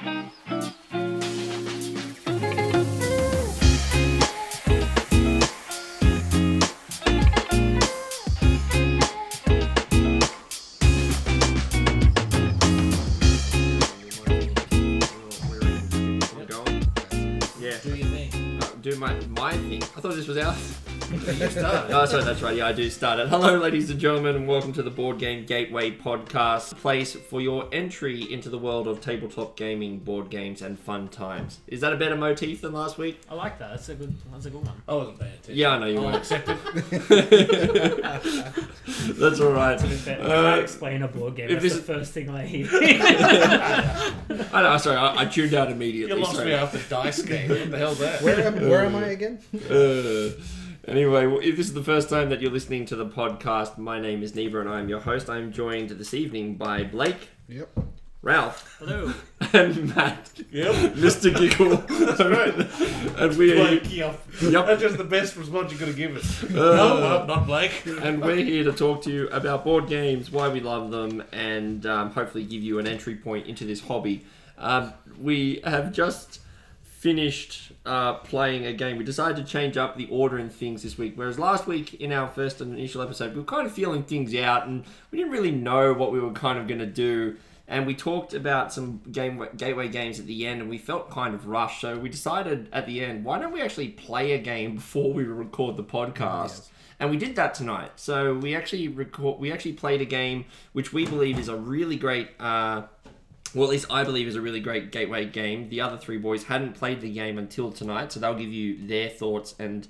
Yeah. Do your thing. Uh, do my my thing. I thought this was ours. You start. Oh, sorry, that's right. Yeah, I do start it. Hello, ladies and gentlemen, and welcome to the Board Game Gateway podcast, place for your entry into the world of tabletop gaming, board games, and fun times. Is that a better motif than last week? I like that. That's a good. That's a good one. I wasn't paying attention. Yeah, I know you I'll weren't. accept it. That's all right. To be fair, when Uh, I explain a board game. if That's this- the first thing I hear. I know. Sorry, I, I tuned out You immediately. lost sorry. me after dice game. What the hell's that? Where am, where am I again? Uh, anyway, well, if this is the first time that you're listening to the podcast, my name is Neva and I'm your host. I'm joined this evening by Blake, Yep. Ralph, Hello. and Matt, Yep. Mr. Giggle. That's right. and we are Blake, yep. Yep. That's just the best response you could have given. Uh, no, no, not Blake. and we're here to talk to you about board games, why we love them, and um, hopefully give you an entry point into this hobby. Um, we have just finished uh, playing a game. We decided to change up the order and things this week. Whereas last week, in our first and initial episode, we were kind of feeling things out, and we didn't really know what we were kind of going to do. And we talked about some game gateway games at the end, and we felt kind of rushed. So we decided at the end, why don't we actually play a game before we record the podcast? Yes. And we did that tonight. So we actually record. We actually played a game which we believe is a really great. Uh, well, at least I believe is a really great gateway game. The other three boys hadn't played the game until tonight, so they'll give you their thoughts and.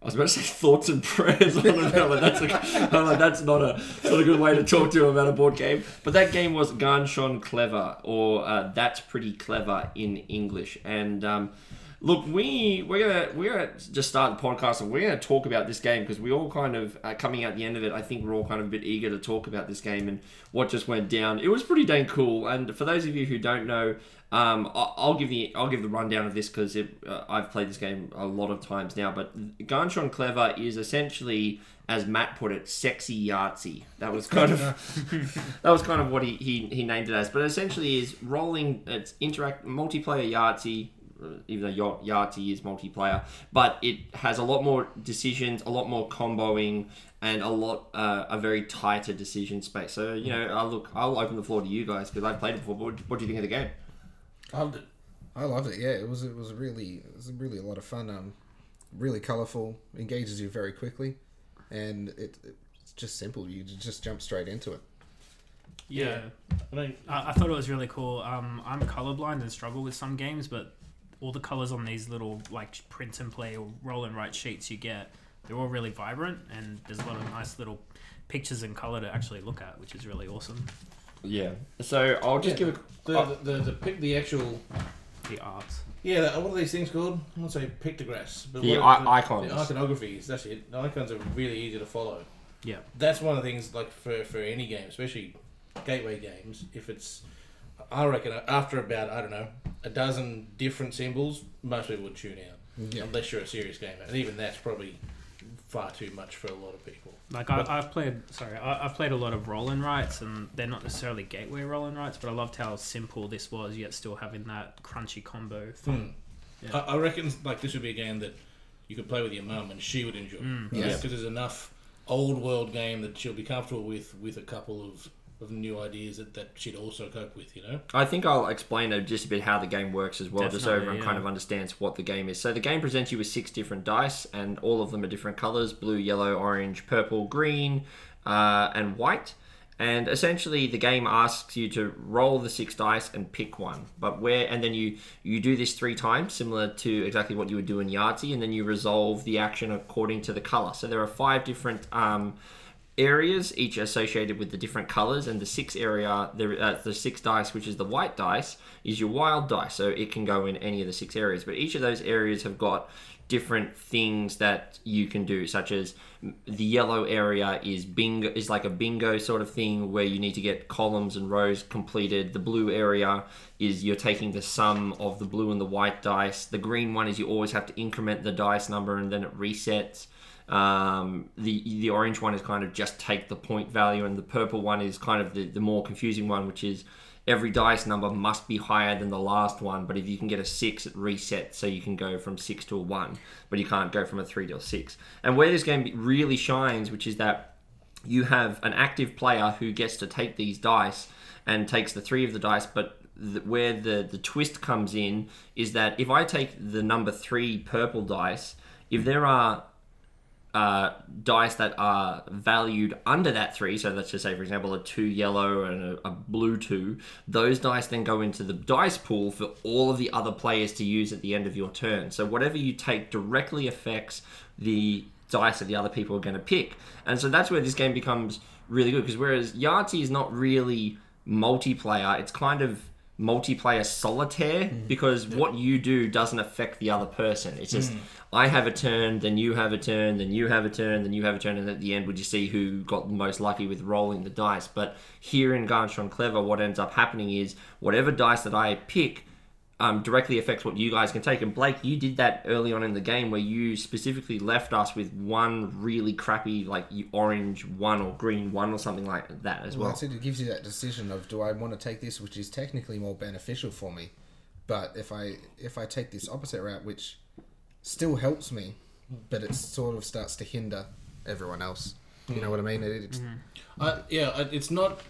I was about to say thoughts and prayers. I don't know, like that's, a, I'm like, that's not a not a good way to talk to them about a board game. But that game was Ganz Schön Clever, or uh, That's Pretty Clever in English. And um, look, we we're gonna we're gonna just start the podcast and we're gonna talk about this game because we all kind of uh, coming out the end of it. I think we're all kind of a bit eager to talk about this game and what just went down. It was pretty dang cool. And for those of you who don't know. Um, I- I'll give the I'll give the rundown of this because uh, I've played this game a lot of times now. But Ganz Schön Clever is essentially, as Matt put it, sexy Yahtzee. That was kind of that was kind of what he, he, he named it as. But essentially, is rolling. It's interact multiplayer Yahtzee. Uh, Even though Yah- Yahtzee is multiplayer, but it has a lot more decisions, a lot more comboing, and a lot uh, a very tighter decision space. So you know, uh, look, I'll open the floor to you guys because I've played it before. But what, what do you think of the game? I loved it. I loved it. Yeah, it was it was really it was really a lot of fun. Um, really colourful, engages you very quickly, and it, it's just simple. You just jump straight into it. Yeah. I mean, I, I thought it was really cool. Um, I'm colorblind and struggle with some games, but all the colors on these little like print and play or roll and write sheets you get, they're all really vibrant, and there's a lot of nice little pictures and color to actually look at, which is really awesome. Yeah. So I'll just Yeah. give a. the, oh, the, the, the pick the actual. The art. Yeah, the- what are these things called? I won't say pictographs, but The what i- are icons. The iconographies. That's it. The icons are really easy to follow. Yeah. That's one of the things like for for any game, especially gateway games. If it's, I reckon after about I don't know a dozen different symbols, most people would tune out. Yeah. Unless you're a serious gamer, and even that's probably far too much for a lot of people. Like I, I've played, sorry, I, I've played a lot of roll and rights, and they're not necessarily gateway roll and rights, but I loved how simple this was, yet still having that crunchy combo. Fun. Yeah. I, I reckon like this would be a game that you could play with your mum and she would enjoy. Mm. Yes. Because there's enough old world game that she'll be comfortable with, with a couple of, of new ideas that, that she'd also cope with. You know. I think I'll explain uh, just a bit how the game works as well, just so everyone yeah. kind of understands what the game is. So the game presents you with six different dice, and all of them are different colors: blue, yellow, orange, purple, green, uh, and white. And essentially, the game asks you to roll the six dice and pick one. But where, and then you you do this three times, similar to exactly what you would do in Yahtzee, and then you resolve the action according to the color. So there are five different. Um, areas, each associated with the different colors, and the six area, the, uh, the six dice, which is the white dice, is your wild dice, so it can go in any of the six areas. But each of those areas have got different things that you can do, such as the yellow area is bingo, is like a bingo sort of thing where you need to get columns and rows completed. The blue area is you're taking the sum of the blue and the white dice. The green one is you always have to increment the dice number and then it resets. Um, the the orange one is kind of just take the point value, and the purple one is kind of the, the more confusing one, which is every dice number must be higher than the last one. But if you can get a six, it resets, so you can go from six to a one, but you can't go from a three to a six. And where this game really shines, which is that you have an active player who gets to take these dice and takes the three of the dice, but where the, the twist comes in is that if I take the number three purple dice, if there are uh, dice that are valued under that three, so let's just say, for example, a two yellow and a, a blue two, those dice then go into the dice pool for all of the other players to use at the end of your turn. So whatever you take directly affects the dice that the other people are going to pick. And so that's where this game becomes really good because whereas Yahtzee is not really multiplayer, it's kind of multiplayer solitaire mm. because what you do doesn't affect the other person. It's just mm. I have a turn, then you have a turn, then you have a turn, then you have a turn, and at the end we just see who got the most lucky with rolling the dice. But here in Ganz Schön Clever, what ends up happening is whatever dice that I pick um, directly affects what you guys can take. And Blake, you did that early on in the game where you specifically left us with one really crappy, like orange one or green one or something like that as Well, well. that's it. It gives you that decision of do I want to take this, which is technically more beneficial for me, but if I if I take this opposite route, which still helps me, but it sort of starts to hinder everyone else. You know what I mean? It, it's, Uh, yeah, uh, it's not.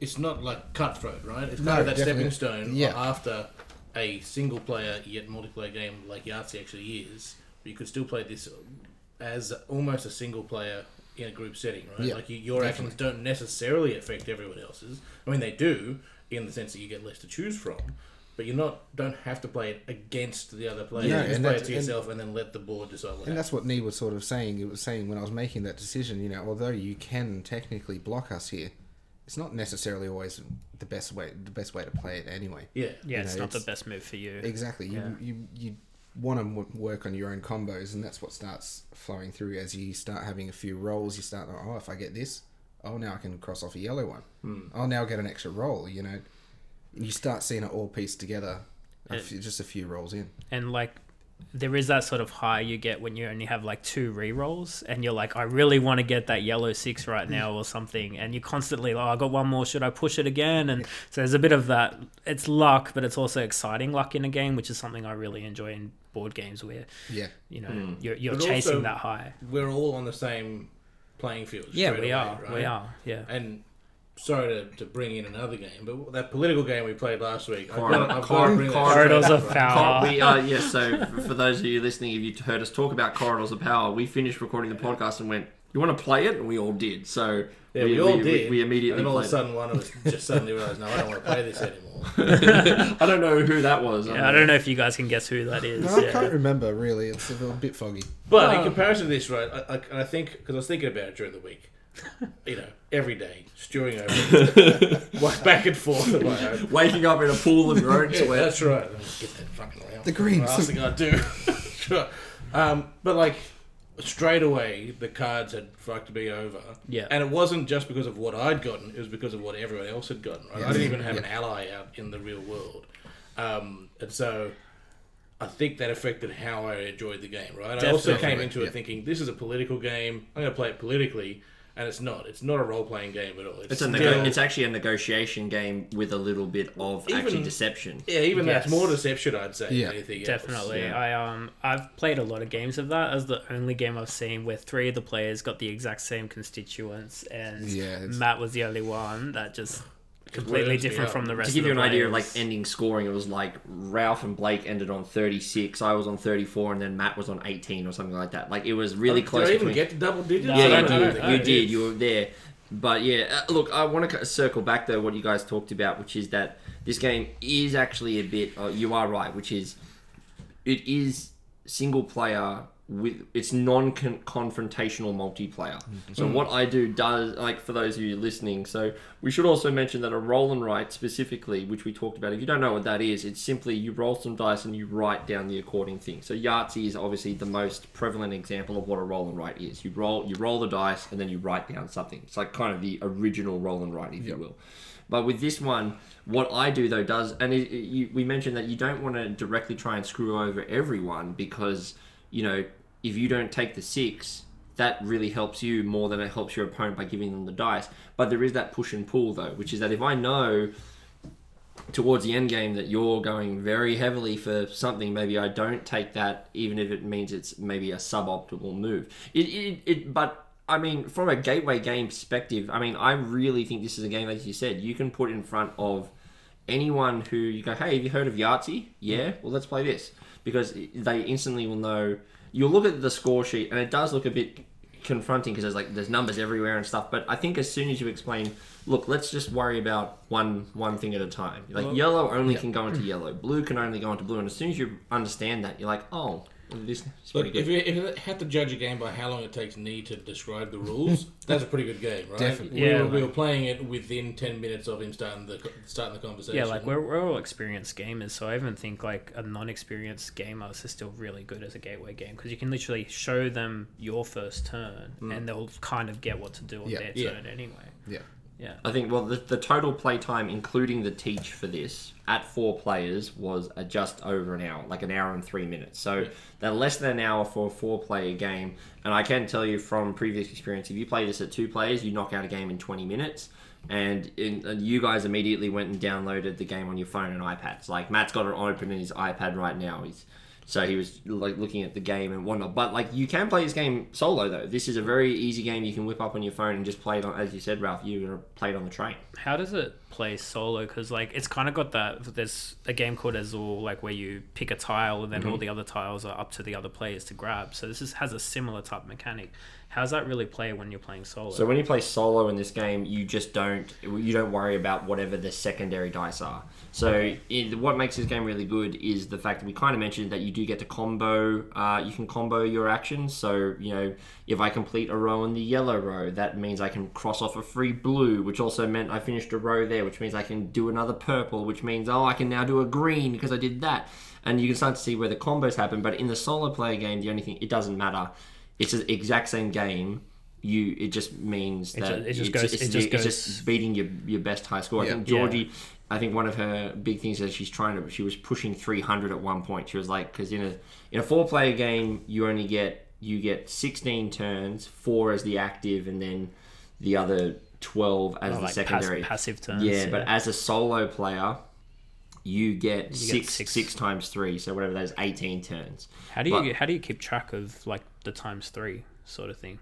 It's not like cutthroat, right? It's kind No, of that stepping stone Yeah. after a single player yet multiplayer game like Yahtzee actually is. But you could still play this as almost a single player in a group setting, right? Yeah, like you, your actions don't necessarily affect everyone else's. I mean, they do in the sense that you get less to choose from. But you're not don't have to play it against the other player. No, you just and play it to and- yourself and then let the board decide what and happens. that's what Nee was sort of saying. It was saying when I was making that decision, you know, although you can technically block us here, it's not necessarily always the best way. The best way to play it anyway. Yeah. Yeah, You it's know, not the best move for you. Exactly. You Yeah. you you want to work on your own combos, and that's what starts flowing through as you start having a few rolls. You start, oh, if I get this, oh, now I can cross off a yellow one. Hmm. Oh, now I get an extra roll. You know, you start seeing it all pieced together. A few, just a few rolls in. and like there is that sort of high you get when you only have like two re-rolls and you're like i really want to get that yellow six right now or something and you're constantly oh i got one more should i push it again? And so there's a bit of that it's luck but it's also exciting luck in a game which is something i really enjoy in board games where Yeah. you know mm. you're, you're chasing also- that high. We're all on the same playing field. yeah we away, are we are yeah. And sorry to, to bring in another game, but that political game we played last week. I've got, I've got to bring corridors of Power. Cor- we uh, yes. So for those of you listening, if you heard us talk about Corridors of Power, we finished recording the podcast and went, "You want to play it?" And we all did. So Yeah, we, all did. We, immediately and all of a sudden, one of us just suddenly realised, no, I don't want to play this anymore. I don't know who that was. yeah i don't know if you guys can guess who that is No, I yeah. can't remember really. It's a bit foggy. But Oh. in comparison to this, right, I, I, I think because I was thinking about it during the week, you know, every day stewing over it, back and forth. in my own- Waking up in a pool of your own Yeah, sweat. that's right. Get that fucking lamp. The greens. Last thing I do. sure. Um, but like straight away, the cards had fucked me over. Yeah. And it wasn't just because of what I'd gotten; it was because of what everyone else had gotten. Right? I didn't even have Yeah. an ally out in the real world, um, and so. I think that affected how I enjoyed the game, right? I also came into it Yeah. thinking this is a political game. I'm going to play it politically, and it's not. It's not a role playing game at all. It's a still- nego- it's actually a negotiation game with a little bit of actually deception. yeah, even that's more deception, I'd say. Yeah. than anything else. Definitely. yeah. I um I've played a lot of games of that as the only game I've seen where three of the players got the exact same constituents and Yeah, Matt was the only one that just completely different up. from the rest of the To give of you the an idea of like ending scoring, it was like Ralph and Blake ended on 36, I was on 34, and then Matt was on 18 or something like that. Like it was really Did close. I even between- get to double digits? No, I yeah, you did. You did. did. You were there. But yeah, uh, look, I want to circle back though what you guys talked about, which is that this game is actually a bit. Uh, you are right, which is it is single player with it's non-confrontational multiplayer. So mm-hmm. what I do does like for those of you listening. So we should also mention that a roll and write specifically, which we talked about. If you don't know what that is, it's simply you roll some dice and you write down the according thing. So Yahtzee is obviously the most prevalent example of what a roll and write is. You roll you roll the dice and then you write down something. It's like kind of the original roll and write, if you will. But with this one, what I do though does, and it, it- you, we mentioned that you don't want to directly try and screw over everyone because you know if you don't take the six, that really helps you more than it helps your opponent by giving them the dice. But there is that push and pull though, which is that if I know towards the end game that you're going very heavily for something, maybe I don't take that, even if it means it's maybe a suboptimal move. It, it, it but I mean, from a gateway game perspective, I mean, I really think this is a game, like you said, you can put in front of anyone who you go, hey, have you heard of Yahtzee? Yeah, mm. well, let's play this because they instantly will know. You'll look at the score sheet, and it does look a bit confronting because there's like there's numbers everywhere and stuff. But I think as soon as you explain, look, let's just worry about one one thing at a time. Like Well- yellow only can go into yellow, blue can only go into blue, and as soon as you understand that, you're like, oh, this is pretty But if good. you, if you had to judge a game by how long it takes me to describe the rules, that's a pretty good game, right? Definitely. We, Yeah, were, we were playing it within ten minutes of him starting the starting the conversation. Yeah, like we're, we're all experienced gamers, so I even think like a non-experienced gamer is still really good as a gateway game because you can literally show them your first turn mm. and they'll kind of get what to do on Yeah. their Yeah. turn anyway. Yeah. Yeah. I think well the, the total play time including the teach for this at four players was uh, just over an hour, like an hour and three minutes. So they're less than an hour for a four player game. And I can tell you from previous experience, if you play this at two players, you knock out a game in twenty minutes. And, in, and you guys immediately went and downloaded the game on your phone and iPads. Like Matt's got it open in his iPad right now. He's so he was like looking at the game and whatnot. But like you can play this game solo though. This is a very easy game you can whip up on your phone and just play it on. As you said, Ralph, you're gonna play it on the train. How does it play solo? Because like it's kind of got that. There's a game called Azul, like where you pick a tile and then all mm-hmm. the other tiles are up to the other players to grab. So this is, has a similar type mechanic. How does that really play when you're playing solo? So when you play solo in this game, you just don't you don't worry about whatever the secondary dice are. So it, what makes this game really good is the fact that we kind of mentioned that you do get to combo. Uh, you can combo your actions. So you know if I complete a row in the yellow row, that means I can cross off a free blue, which also meant I finished a row there, which means I can do another purple, which means oh I can now do a green because I did that. And you can start to see where the combos happen. But in the solo player game, the only thing it doesn't matter. It's the exact same game. You it just means It that it just it's, goes- it's, it just it's goes- just beating your your best high score. I Yeah. think Yeah. Georgie. I think one of her big things is she's trying to. She was pushing 300 at one point. She was like, because in a in a four player game, you only get you get 16 turns, four as the active, and then the other 12 as Oh, the like pass- secondary. passive turns. yeah, but as a solo player, you get You six, get six. six times three, so whatever that is, 18 turns. How do you But- how do you keep track of like the times three sort of thing?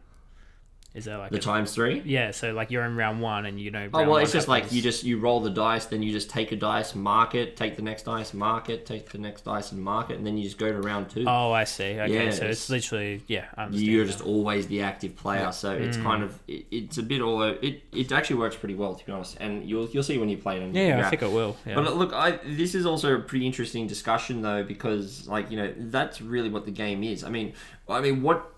Is there like The a, times three. yeah? So like you're in round one and you know. Oh well, it's just like you just you roll the dice, then you just take a dice, mark it, take the next dice, mark it, take the next dice, and mark it, and then you just go to round two. Oh, I see. Okay, Yeah, so it's- it's literally yeah. I You're now. just always the active player, so it's mm. kind of it, it's a bit all it. It actually works pretty well to be honest, and you'll you'll see when you play it. and yeah, yeah, I think it will. Yeah. But uh, look, I this is also a pretty interesting discussion though because like you know that's really what the game is. I mean, I mean what.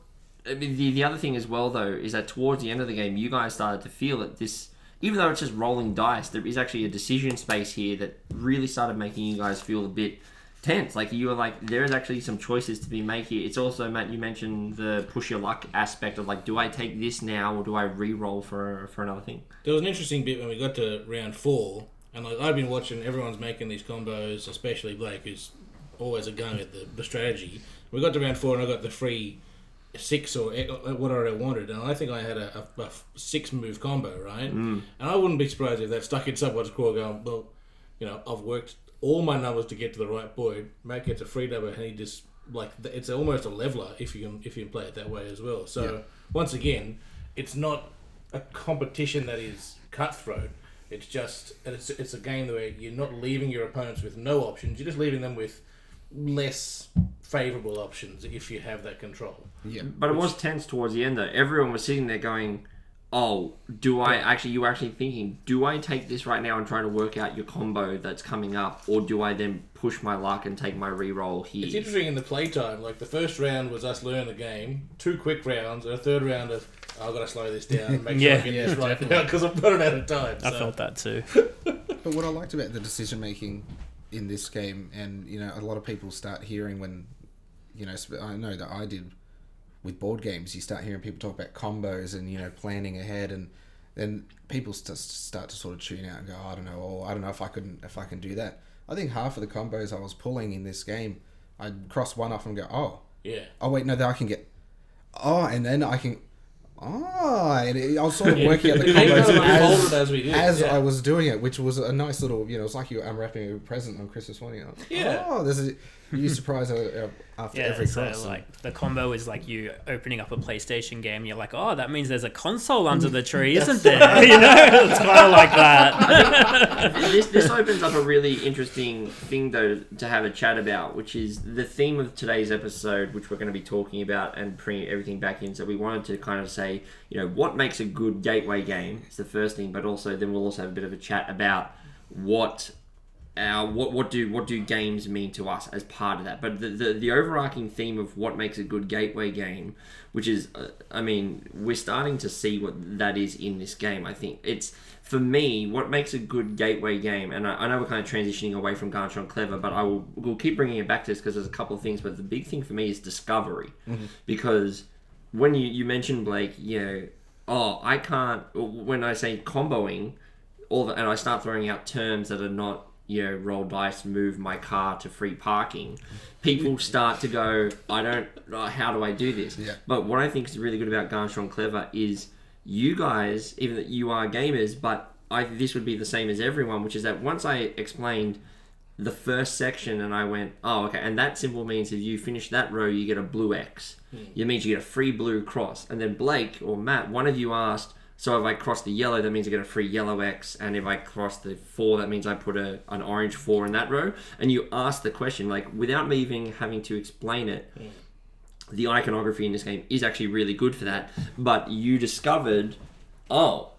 I mean, the, the other thing as well though is that towards the end of the game, you guys started to feel that this, even though it's just rolling dice, there is actually a decision space here that really started making you guys feel a bit tense. Like you were like, there is actually some choices to be made here. It's also Matt, you mentioned the push your luck aspect of like, do I take this now or do I re-roll for for another thing? There was an interesting bit when we got to round four, and like I've been watching, everyone's making these combos, especially Blake, who's always a gun at the, the strategy. We got to round four, and I got the free six or eh, whatever I wanted, and I think I had a, a, a six move combo, right? Mm. And I wouldn't be surprised if that stuck in someone's craw, going, well, you know, I've worked all my numbers to get to the right board. Matt gets a free number, and he just like it's almost a leveler if you can if you can play it that way as well. So once again, it's not a competition that is cutthroat. It's just it's it's a game where you're not leaving your opponents with no options. You're just leaving them with less favorable options if you have that control. Yeah. But it was tense towards the end though. Everyone was sitting there going, "Oh, do I actually?" You were actually thinking, "Do I take this right now and try to work out your combo that's coming up, or do I then push my luck and take my re-roll here? It's interesting in the playtime. Like the first round was us learning the game, two quick rounds, and a third round of "Oh, I've got to slow this down and make sure I Yeah. get Yeah, this right definitely. because I'm running out of time. I so- felt that too. But what I liked about the decision making in this game, and you know, a lot of people start hearing when, you know, I know that I did with board games. You start hearing people talk about combos and you know planning ahead, and then people st- start to sort of tune out and go, oh, I don't know, or I don't know if I can if I can do that. I think half of the combos I was pulling in this game, I'd cross one off and go, oh, Yeah. oh wait, no, then I can get. oh, and then I can. Oh, and it, I was sort of working out the combos as, as we did. as yeah. I was doing it, which was a nice little, you know, it's like you're unwrapping a present on Christmas morning. Like, Yeah. Oh, there's a you surprise uh, uh, after Yeah, every so cross. like the combo is like you opening up a PlayStation game. You're like, oh, that means there's a console under the tree, isn't there? you know, it's kind of like that. this this opens up a really interesting thing though to have a chat about, which is the theme of today's episode, which we're going to be talking about and bringing everything back in. So we wanted to kind of say, you know, what makes a good gateway game is the first thing, but also then we'll also have a bit of a chat about what our what what do what do games mean to us as part of that? But the, the the overarching theme of what makes a good gateway game which is uh, i mean we're starting to see what that is in this game i think. It's for me what makes a good gateway game and i, I know we're kind of transitioning away from Ganz Schön clever but i will we'll keep bringing it back to this because there's a couple of things but the big thing for me is discovery. Because when you you mentioned blake you know oh i can't when i say comboing all the, and I start throwing out terms that are not you know roll dice move my car to free parking people start to go I don't uh, how do I do this Yeah. but what I think is really good about Ganz Schön Clever is you guys even that you are gamers but I this would be the same as everyone which is that once I explained the first section and I went, oh, okay. And that symbol means if you finish that row, you get a blue X. It means you get a free blue cross. And then Blake or Matt, one of you asked, so if I cross the yellow, that means I get a free yellow X. And if I cross the four, that means I put a, an orange four in that row. And you ask the question, like, without me even having to explain it, the iconography in this game is actually really good for that. But you discovered, oh,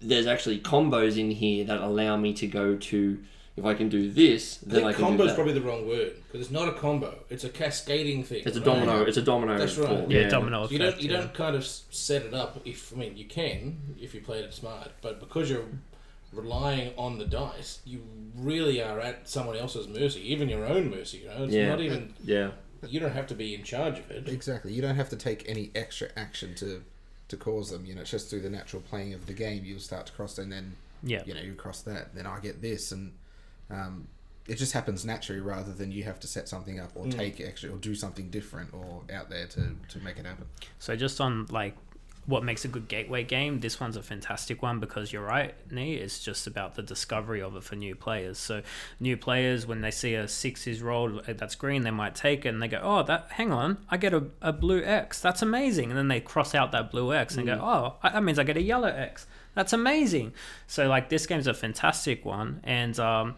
there's actually combos in here that allow me to go to. If I can do this, I then I, think can combo is probably the wrong word because it's not a combo; it's a cascading thing. It's a right? domino. It's a domino. That's right. fall, Yeah, domino So you effect. don't you yeah. don't kind of set it up. If I mean you can if you played it smart, but because you're relying on the dice, you really are at someone else's mercy, even your own mercy. You know, it's Yeah. not even Yeah. you don't have to be in charge of it. Exactly. You don't have to take any extra action to to cause them. You know, it's just through the natural playing of the game. You'll start to cross, and then Yeah. you know you cross that. Then I get this, and um, it just happens naturally rather than you have to set something up or take extra or do something different or out there to to make it happen. So just on like what makes a good gateway game, this one's a fantastic one because you're right, Nee. It's just about the discovery of it for new players. So new players, when they see a six is rolled uh, that's green, they might take it and they go, "Oh, that hang on, I get a, a blue X. That's amazing." And then they cross out that blue X and go, "Oh, that means I get a yellow X. That's amazing." So like this game's a fantastic one, and um,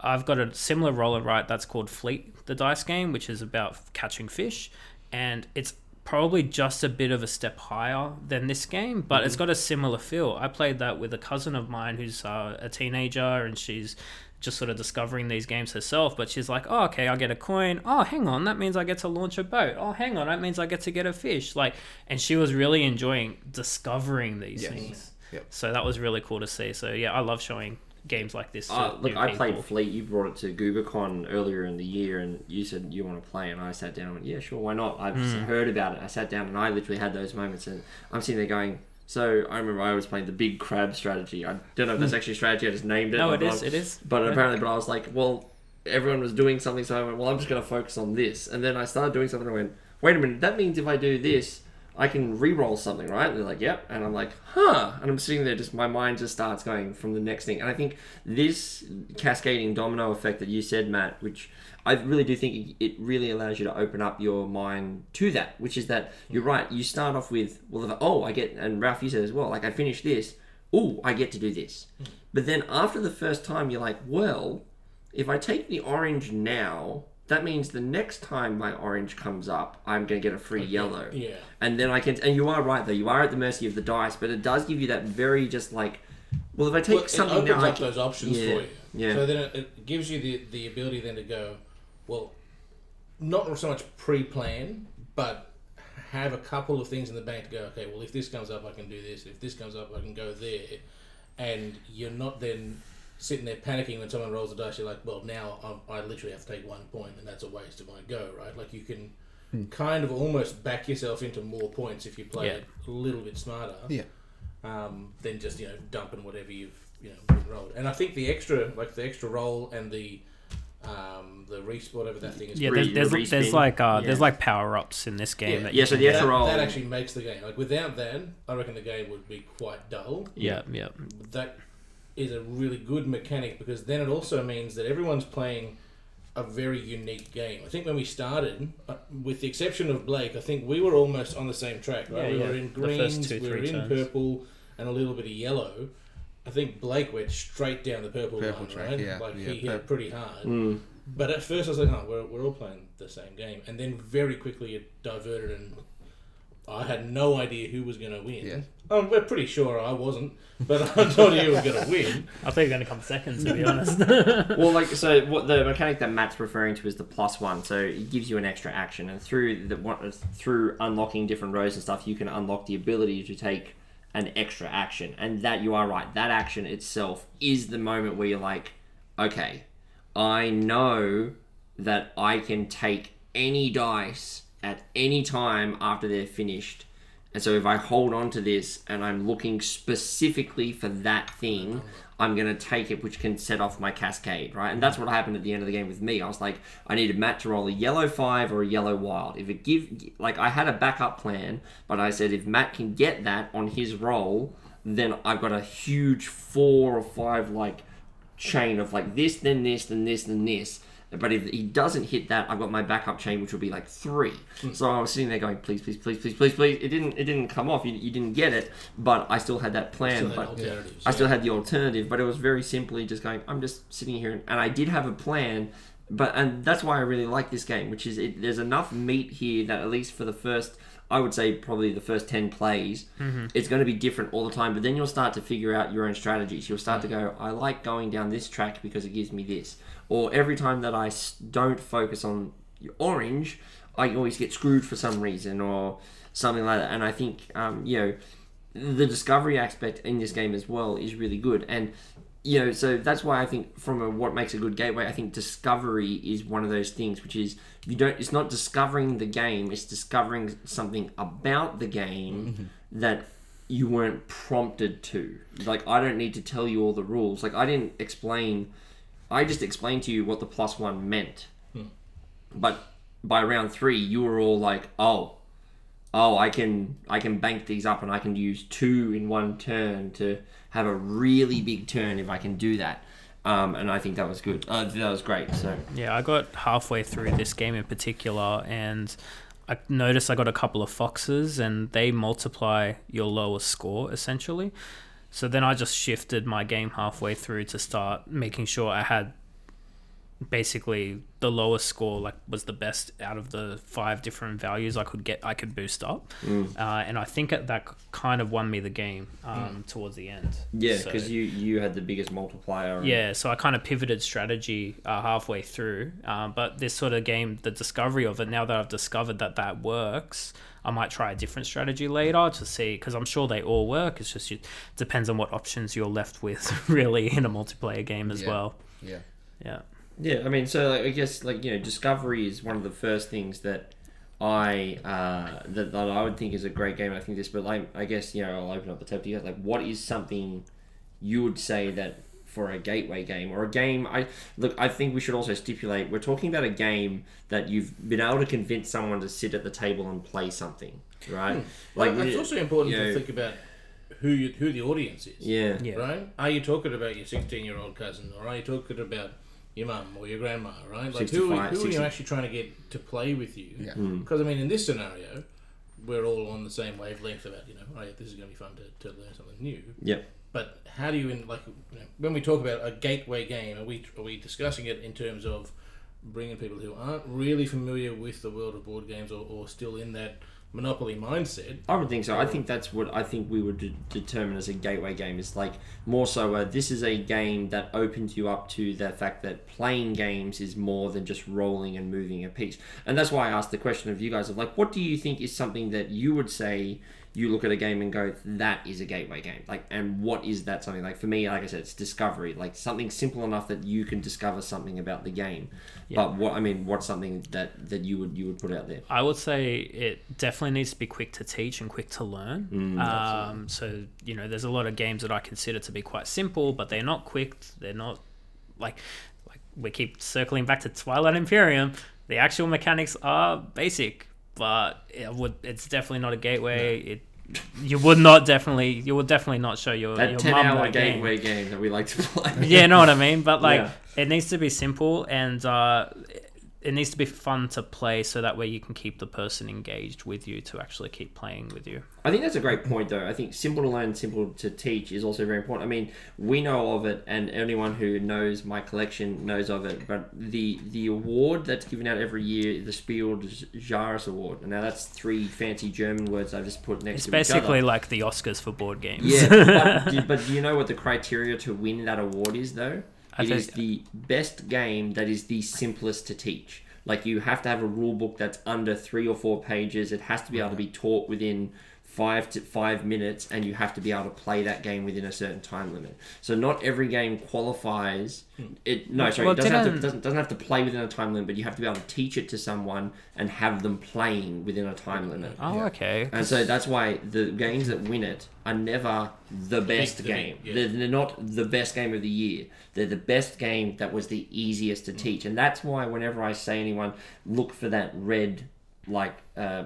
I've got a similar roller right that's called Fleet, the dice game, which is about catching fish, and it's probably just a bit of a step higher than this game, but it's got a similar feel. I played that with a cousin of mine who's uh, a teenager, and she's just sort of discovering these games herself. But she's like, "Oh, okay, I get a coin. Oh, hang on, that means I get to launch a boat. Oh, hang on, that means I get to get a fish." Like, and she was really enjoying discovering these Yes. things. Yep. So that was really cool to see. So yeah, I love showing games like this. Uh, look, I played. Fleet. You brought it to GugaCon earlier in the year, and you said you want to play, and I sat down and went, "Yeah, sure, why not?" I've Hmm. heard about it. I sat down, and I literally had those moments, and I'm sitting there going. So I remember I was playing the big crab strategy. I don't know if that's actually a strategy. I just named it. Hmm. No, it is. It is. But Yeah. apparently, but I was like, well, everyone was doing something, so I went, well, I'm just going to focus on this. And then I started doing something. and I went, wait a minute, that means if I do this, I can re-roll something, right? And they're like, yep. And I'm like, huh. And I'm sitting there, just my mind just starts going from the next thing. And I think this cascading domino effect that you said, Matt, which I really do think it really allows you to open up your mind to that, which is that you're right. You start off with, well, if- oh, I get, and Ralph, you said as well, like I finish this, oh, I get to do this. Hmm. But then after the first time, you're like, well, if I take the orange now, that means the next time my orange comes up, I'm going to get a free yellow. Yeah. And then I can, and you are right though, you are at the mercy of the dice, but it does give you that very just like, well, if I take Well, it something opens now, up can- those options Yeah, for you. yeah. So then it, it gives you the the ability then to go, well, not so much pre-plan, but have a couple of things in the bank to go. Okay, well, if this comes up, I can do this. If this comes up, I can go there, and you're not then sitting there panicking when someone rolls the dice. You're like, well, now I, I literally have to take one point, and that's a waste of my go, right? Like you can. Kind of almost back yourself into more points if you play Yeah. it a little bit smarter Yeah. um, than just you know dumping whatever you've you know been rolled. And I think the extra like the extra roll and the um, the respawn, whatever that thing is. Yeah, Re- there's, the there's, there's like uh, there's like power ups in this game. that Yeah, you so can the get. extra roll- that, that actually makes the game like without that, I reckon the game would be quite dull. Yeah, yeah. That is a really good mechanic because then it also means that everyone's playing a very unique game. I think when we started, uh, with the exception of Blake, I think we were almost on the same track. Right? Yeah, we yeah. were in greens, two, we were in turns. purple, and a little bit of yellow. I think Blake went straight down the purple, Purple line, track, right? yeah, like yeah, he hit pur- it pretty hard. Mm. But at first I was like, oh, we're, we're all playing the same game. And then very quickly it diverted and I had no idea who was going to win. Yeah. Oh, we're pretty sure I wasn't, but I thought he was going to win. I thought you were going to come second, to be honest. well, like so, what the mechanic that Matt's referring to is the plus one. So it gives you an extra action, and through the one- through unlocking different rows and stuff, you can unlock the ability to take an extra action. And that you are right. That action itself is the moment where you're like, okay, I know that I can take any dice at any time after they're finished. And so if I hold on to this and I'm looking specifically for that thing, I'm going to take it, which can set off my cascade, right? And that's what happened at the end of the game with me. I was like, I needed Matt to roll a yellow five or a yellow wild. If it give, like, I had a backup plan, but I said if Matt can get that on his roll, then I've got a huge four or five, like, chain of like this, then this, then this, then this. But if he doesn't hit that, I've got my backup chain, which will be like three. So I was sitting there going, please, please, please, please, please, please. It didn't, it didn't come off. You, you didn't get it, but I still had that plan. Still but alternatives, I still had the alternative. But it was very simply just going, I'm just sitting here, and I did have a plan. But and that's why I really like this game, which is it, there's enough meat here that at least for the first, I would say probably the first ten plays, it's going to be different all the time. But then you'll start to figure out your own strategies. You'll start to go, I like going down this track because it gives me this. Or every time that I don't focus on orange, I always get screwed for some reason or something like that. And I think, um, you know, the discovery aspect in this game as well is really good. And you know, so that's why I think from a, what makes a good gateway, I think discovery is one of those things, which is you don't. It's not discovering the game; it's discovering something about the game that you weren't prompted to. Like I don't need to tell you all the rules. Like I didn't explain. I just explained to you what the plus one meant. But by round three, you were all like, "Oh, oh, I can I can bank these up and I can use two in one turn to have a really big turn if I can do that." Um, and I think that was good. Uh, that was great. So Yeah, I got halfway through this game in particular, and I noticed I got a couple of foxes, and they multiply your lower score essentially. So then I just shifted my game halfway through to start making sure I had basically the lowest score like was the best out of the five different values I could get I could boost up Mm. uh, and I think that that kind of won me the game um, towards the end yeah, So- because you you had the biggest multiplier. and- yeah, so I kind of pivoted strategy uh, halfway through. Um, but this sort of game, the discovery of it, now that I've discovered that that works, I might try a different strategy later to see, because I'm sure they all work. It's just it depends on what options you're left with, really, in a multiplayer game as Yeah. well. Yeah. Yeah. Yeah, I mean, so like, I guess like you know, discovery is one of the first things that I uh, that, that I would think is a great game. I think this, but like I guess you know, I'll open up the tab to you guys. Like, what is something you would say that for a gateway game or a game? I look, I think we should also stipulate we're talking about a game that you've been able to convince someone to sit at the table and play something, right? Hmm. Like, we- it's also important you know, to think about who you, who the audience is. yeah, Yeah. Right? Are you talking about your 16 year old cousin or are you talking about your mum or your grandma, right? Like, who, are- who are you actually trying to get to play with you? Yeah. Hmm. Because, I mean, in this scenario, we're all on the same wavelength about, you know, oh, yeah, this is going to be fun to, to learn something new. yep. But how do you, in, like, you know, when we talk about a gateway game, are we, are we discussing it in terms of bringing people who aren't really familiar with the world of board games or, or still in that Monopoly mindset? I would think so. I think that's what I think we would de- determine as a gateway game. Is like more so. Uh, this is a game that opens you up to the fact that playing games is more than just rolling and moving a piece. And that's why I asked the question of you guys of like, what do you think is something that you would say you look at a game and go, that is a gateway game. Like, and what is that something like? For me, like I said, it's discovery. Like something simple enough that you can discover something about the game. But what I mean, what's something that that you would you would put out there? I would say it definitely needs to be quick to teach and quick to learn. um, so you know, there's a lot of games that I consider to be quite simple, but they're not quick. They're not like like we keep circling back to Twilight Imperium. The actual mechanics are basic, but it would it's definitely not a gateway. It you would not definitely you would definitely not show your That your ten mum hour that game. gateway game. that we like to play. Yeah, you know what I mean. But like, Yeah. it needs to be simple and uh, it needs to be fun to play, so that way you can keep the person engaged with you to actually keep playing with you. I think that's a great point, though. I think simple to learn, simple to teach is also very important. I mean, we know of it, and anyone who knows my collection knows of it. But the the award that's given out every year, the Spiel des Jahres Award. Now that's three fancy German words I've just put next It's to basically each other. like the Oscars for board games. Yeah, but, but do you know what the criteria to win that award is, though? I It think- is the best game that is the simplest to teach. Like you have to have a rule book that's under three or four pages. It has to be able to uh-huh. be taught within five to five minutes, and you have to be able to play that game within a certain time limit. So not every game qualifies. It no, sorry, Well, it doesn't have, to, doesn't, doesn't have to play within a time limit, but you have to be able to teach it to someone and have them playing within a time limit. Oh, Yeah. okay. And so that's why the games that win it are never the best the game. yeah. they're, they're not the best game of the year. They're the best game that was the easiest to teach. And that's why whenever I say anyone, look for that red, like, uh,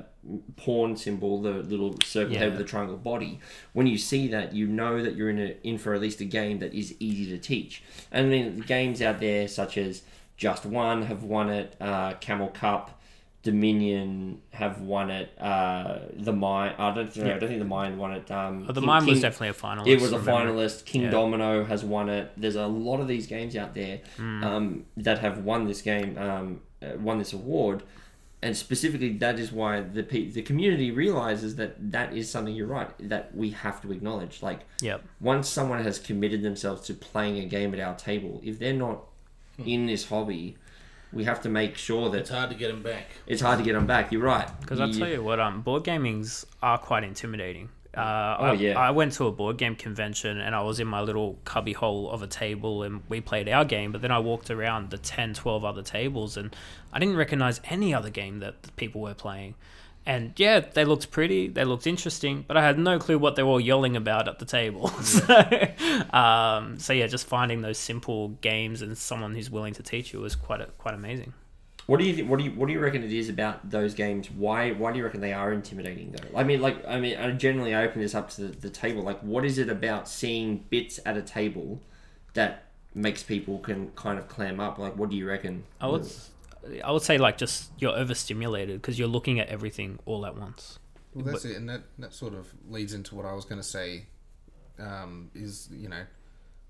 pawn symbol, the little circle Yeah. head with the triangle body. When you see that, you know that you're in a, in for at least a game that is easy to teach. And then games out there such as Just One have won it, uh, Camel Up, Dominion have won it. Uh, the Mind, I don't think, I don't think the Mind won it. Um, Oh, the King- mine was King- definitely a finalist. it was a finalist. King Yeah. Domino has won it. There's a lot of these games out there Hmm. um, that have won this game, um, uh, won this award, and specifically that is why the the community realizes that that is something you're right that we have to acknowledge. Like Yep. once someone has committed themselves to playing a game at our table, if they're not Hmm. in this hobby, we have to make sure that It's hard to get them back. it's hard to get them back. You're right. Because I'll tell you what, um, board gamings are quite intimidating. Uh, Oh, I, yeah. I went to a board game convention and I was in my little cubby hole of a table and we played our game, but then I walked around the 10, 12 other tables and I didn't recognize any other game that the people were playing. And yeah, they looked pretty, they looked interesting, but I had no clue what they were all yelling about at the table. so, um, so yeah, just finding those simple games and someone who's willing to teach you was quite a, quite amazing. What do you think, what do you what do you reckon it is about those games? Why why do you reckon they are intimidating though? I mean, like I mean, I generally I open this up to the, the table. Like, what is it about seeing bits at a table that makes people can kind of clam up? Like, what do you reckon? I would, I would say like just you're overstimulated because you're looking at everything all at once. Well, that's it, and that, that sort of leads into what I was going to say. Um, is you know,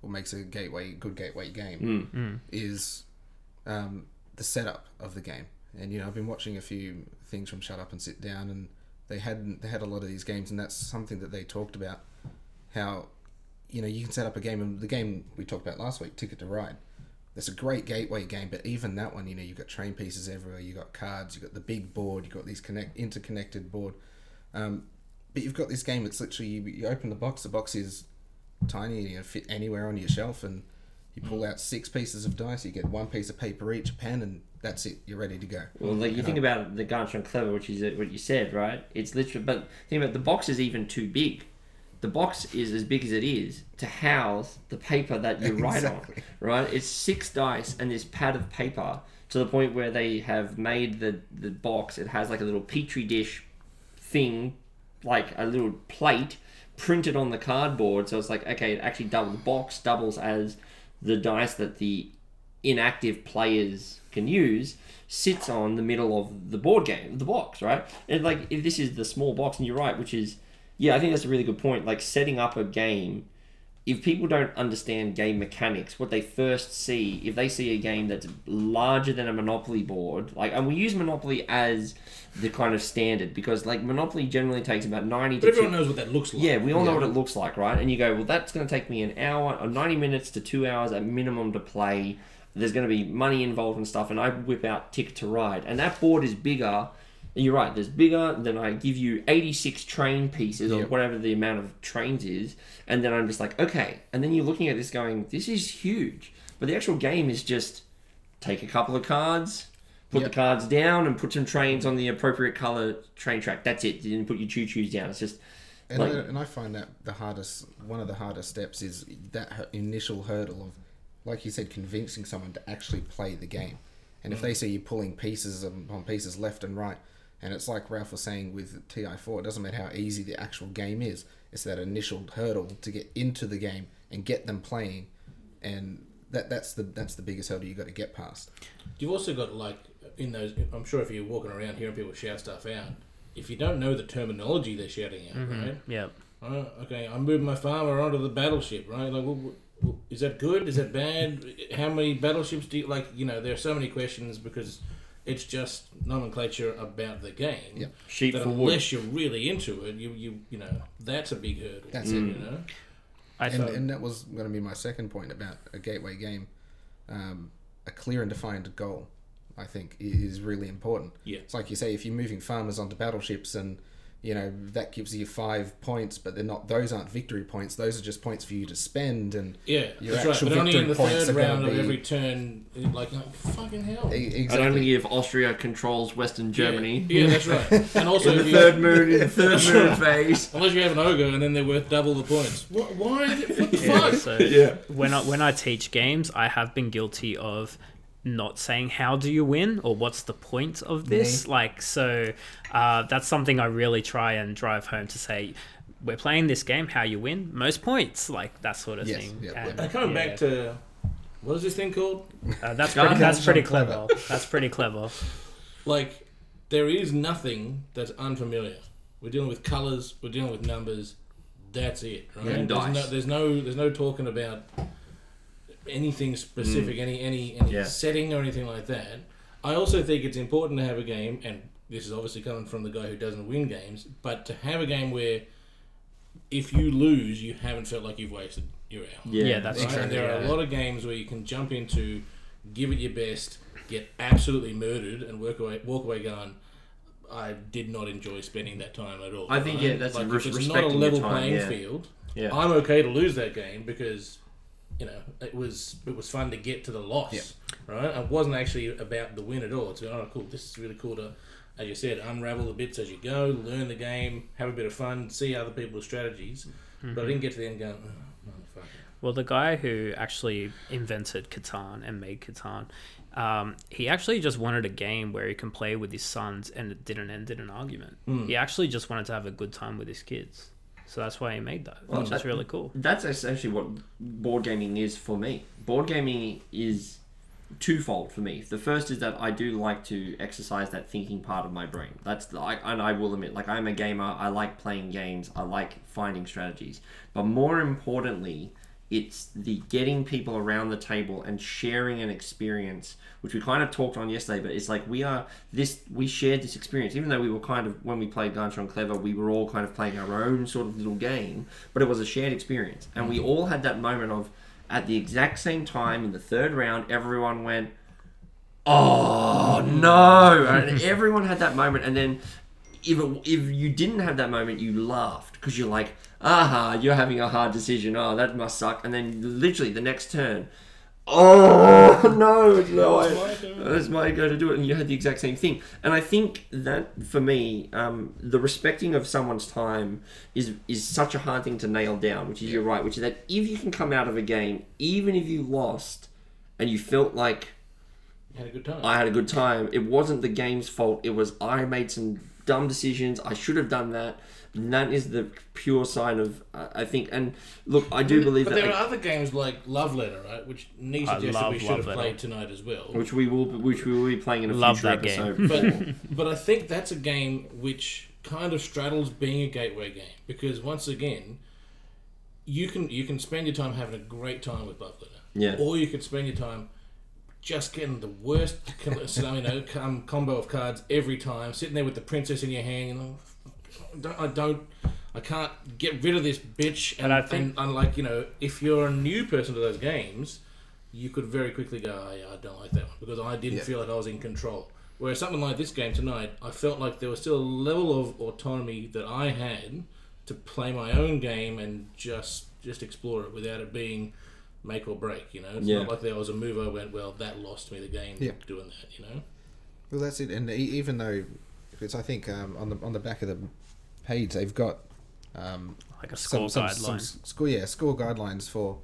what makes a gateway good gateway game is um, the setup of the game. And you know, I've been watching a few things from Shut Up and Sit Down, and they had they had a lot of these games, and that's something that they talked about. How you know you can set up a game, and the game we talked about last week, Ticket to Ride. That's a great gateway game, but even that one, you know, you've got train pieces everywhere. you've got cards. you've got the big board. you've got these connect interconnected board. Um, but you've got this game. It's literally you, you open the box. The box is tiny. You know, fit anywhere on your shelf, and you pull out six pieces of dice. You get one piece of paper each, a pen, and that's it. You're ready to go. Well, like you think about the Ganz Schön Clever, which is uh, what you said, right? It's literally, but think about the box is even too big. The box is as big as it is to house the paper that you write Exactly. on, right? It's six dice and this pad of paper to the point where they have made the the box. It has like a little petri dish thing, like a little plate printed on the cardboard. So it's like okay, it actually double the box doubles as the dice that the inactive players can use sits on the middle of the board game, the box, right? And like if this is the small box, and you're right, which is yeah, I think that's a really good point. Like setting up a game, if people don't understand game mechanics, what they first see, if they see a game that's larger than a Monopoly board, like and we use Monopoly as the kind of standard because like Monopoly generally takes about ninety But to everyone two- knows what that looks like. yeah, we all know what it looks like, right? And you go, well, that's going to take me an hour or 90 minutes to two hours at minimum to play. There's going to be money involved and stuff. And I whip out Ticket to Ride. And that board is bigger. You're right, there's bigger. Then I give you 86 train pieces or Yep. whatever the amount of trains is. And then I'm just like, okay. And then you're looking at this going, this is huge. But the actual game is just take a couple of cards, put Yep. the cards down, and put some trains on the appropriate color train track. That's it. You didn't put your choo choos down. It's just. And, Like- I, and I find that the hardest, one of the hardest steps is that initial hurdle of like you said, convincing someone to actually play the game. And if mm. they see you pulling pieces upon pieces left and right, and it's like Ralph was saying with TI4, it doesn't matter how easy the actual game is. It's that initial hurdle to get into the game and get them playing, and that that's the that's the biggest hurdle you got to get past. You've also got like in those. I'm sure if you're walking around hearing people shout stuff out, if you don't know the terminology they're shouting out, mm-hmm. right? Yep. Oh, uh, okay, I'm moving my farmer onto the battleship, right? Like, wh- wh- is that good? Is that bad? How many battleships do you like? You know, there are so many questions because it's just nomenclature about the game. Yep. Sheep That for wood. unless you're really into it, you you you know that's a big hurdle. That's it. you know. I and, thought and that was going to be my second point about a gateway game. Um, a clear and defined goal, I think, is really important. Yeah. It's like you say, if you're moving farmers onto battleships and you know that gives you five points, but they're not; those aren't victory points. Those are just points for you to spend. And Yeah, Your that's right. actual But only in victory the points third are gonna round of be- every turn, like, like fucking hell. e- And exactly, only if Austria controls Western Germany. Yeah, yeah that's right. And also, In if the you- third moon, in the third moon phase. unless you have an ogre, and then they're worth double the points. What? Why? What the yeah, fuck? so Yeah. when I when I teach games, I have been guilty of not saying how do you win or what's the point of this. Like so, uh, that's something I really try and drive home to say. We're playing this game. How you win? Most points, like that sort of Yes, thing. yeah, And, And coming yeah, back to what is this thing called? uh, that's pretty, that's pretty clever. clever. That's pretty clever. Like, there is nothing that's unfamiliar. We're dealing with colors. We're dealing with numbers. That's it, right? And there's, dice. no, there's no there's no talking about anything specific, mm. any any any Yeah. setting or anything like that. I also think it's important to have a game, and this is obviously coming from the guy who doesn't win games, but to have a game where if you lose, you haven't felt like you've wasted your hour. Yeah, that's Right? true. And there are a lot of games where you can jump into, give it your best, get absolutely murdered, and work away, walk away going, I did not enjoy spending that time at all. I think, yeah, that's like res- if it's not a level time, playing yeah. field. Yeah. I'm okay to lose that game because, you know, it was it was fun to get to the loss. Right? It wasn't actually about the win at all. It's oh cool, this is really cool to as you said, unravel the bits as you go, learn the game, have a bit of fun, see other people's strategies. Mm-hmm. But I didn't get to the end going, oh, motherfucker. Well, the guy who actually invented Catan and made Catan, um, he actually just wanted a game where he can play with his sons and it didn't end in an argument. Hmm. He actually just wanted to have a good time with his kids. So that's why he made that, Well, which is really cool. That's essentially what board gaming is for me. Board gaming is twofold for me. The first is that I do like to exercise that thinking part of my brain. That's the, I, and I will admit, like I'm a gamer. I like playing games. I like finding strategies. But more importantly, it's the getting people around the table and sharing an experience, which we kind of talked on yesterday. But it's like we are this. We shared this experience, even though we were kind of when we played and Clever, we were all kind of playing our own sort of little game. But it was a shared experience, and we all had that moment of at the exact same time in the third round, everyone went, "Oh no!" and everyone had that moment, and then if it, if you didn't have that moment, you laughed because you're like, "Aha, you're having a hard decision. Oh, that must suck." And then literally the next turn. Oh no! No, I, it's my go to do it, and you had the exact same thing. And I think that for me, um, the respecting of someone's time is is such a hard thing to nail down. Which is you're right. Which is that if you can come out of a game, even if you lost, and you felt like Had a good time. I had a good time. It wasn't the game's fault. It was I made some dumb decisions. I should have done that. And that is the pure sign of uh, I think. And look, I do believe but that, there like, are other games like Love Letter, right? Which Nee I suggested love we should Love have Letter. played tonight as well. which we will, which we will be playing in a Love future that game. episode. but but I think that's a game which kind of straddles being a gateway game because once again, you can you can spend your time having a great time with Love Letter, Yeah. or you could spend your time just getting the worst com- you know com- combo of cards every time, sitting there with the princess in your hand. You know, don't, I don't. I can't get rid of this bitch. And, But I think- and unlike you know, if you're a new person to those games, you could very quickly go, oh, yeah, I don't like that one because I didn't Yeah. feel like I was in control. Whereas something like this game tonight, I felt like there was still a level of autonomy that I had to play my own game and just just explore it without it being make or break. You know, it's Yeah. not like there was a move I went, well, that lost me the game Yeah. doing that. You know, Well, that's it. And e- even though it's, I think um, on the on the back of the page they've got um, Like a score some, some, guideline. some score yeah score guidelines for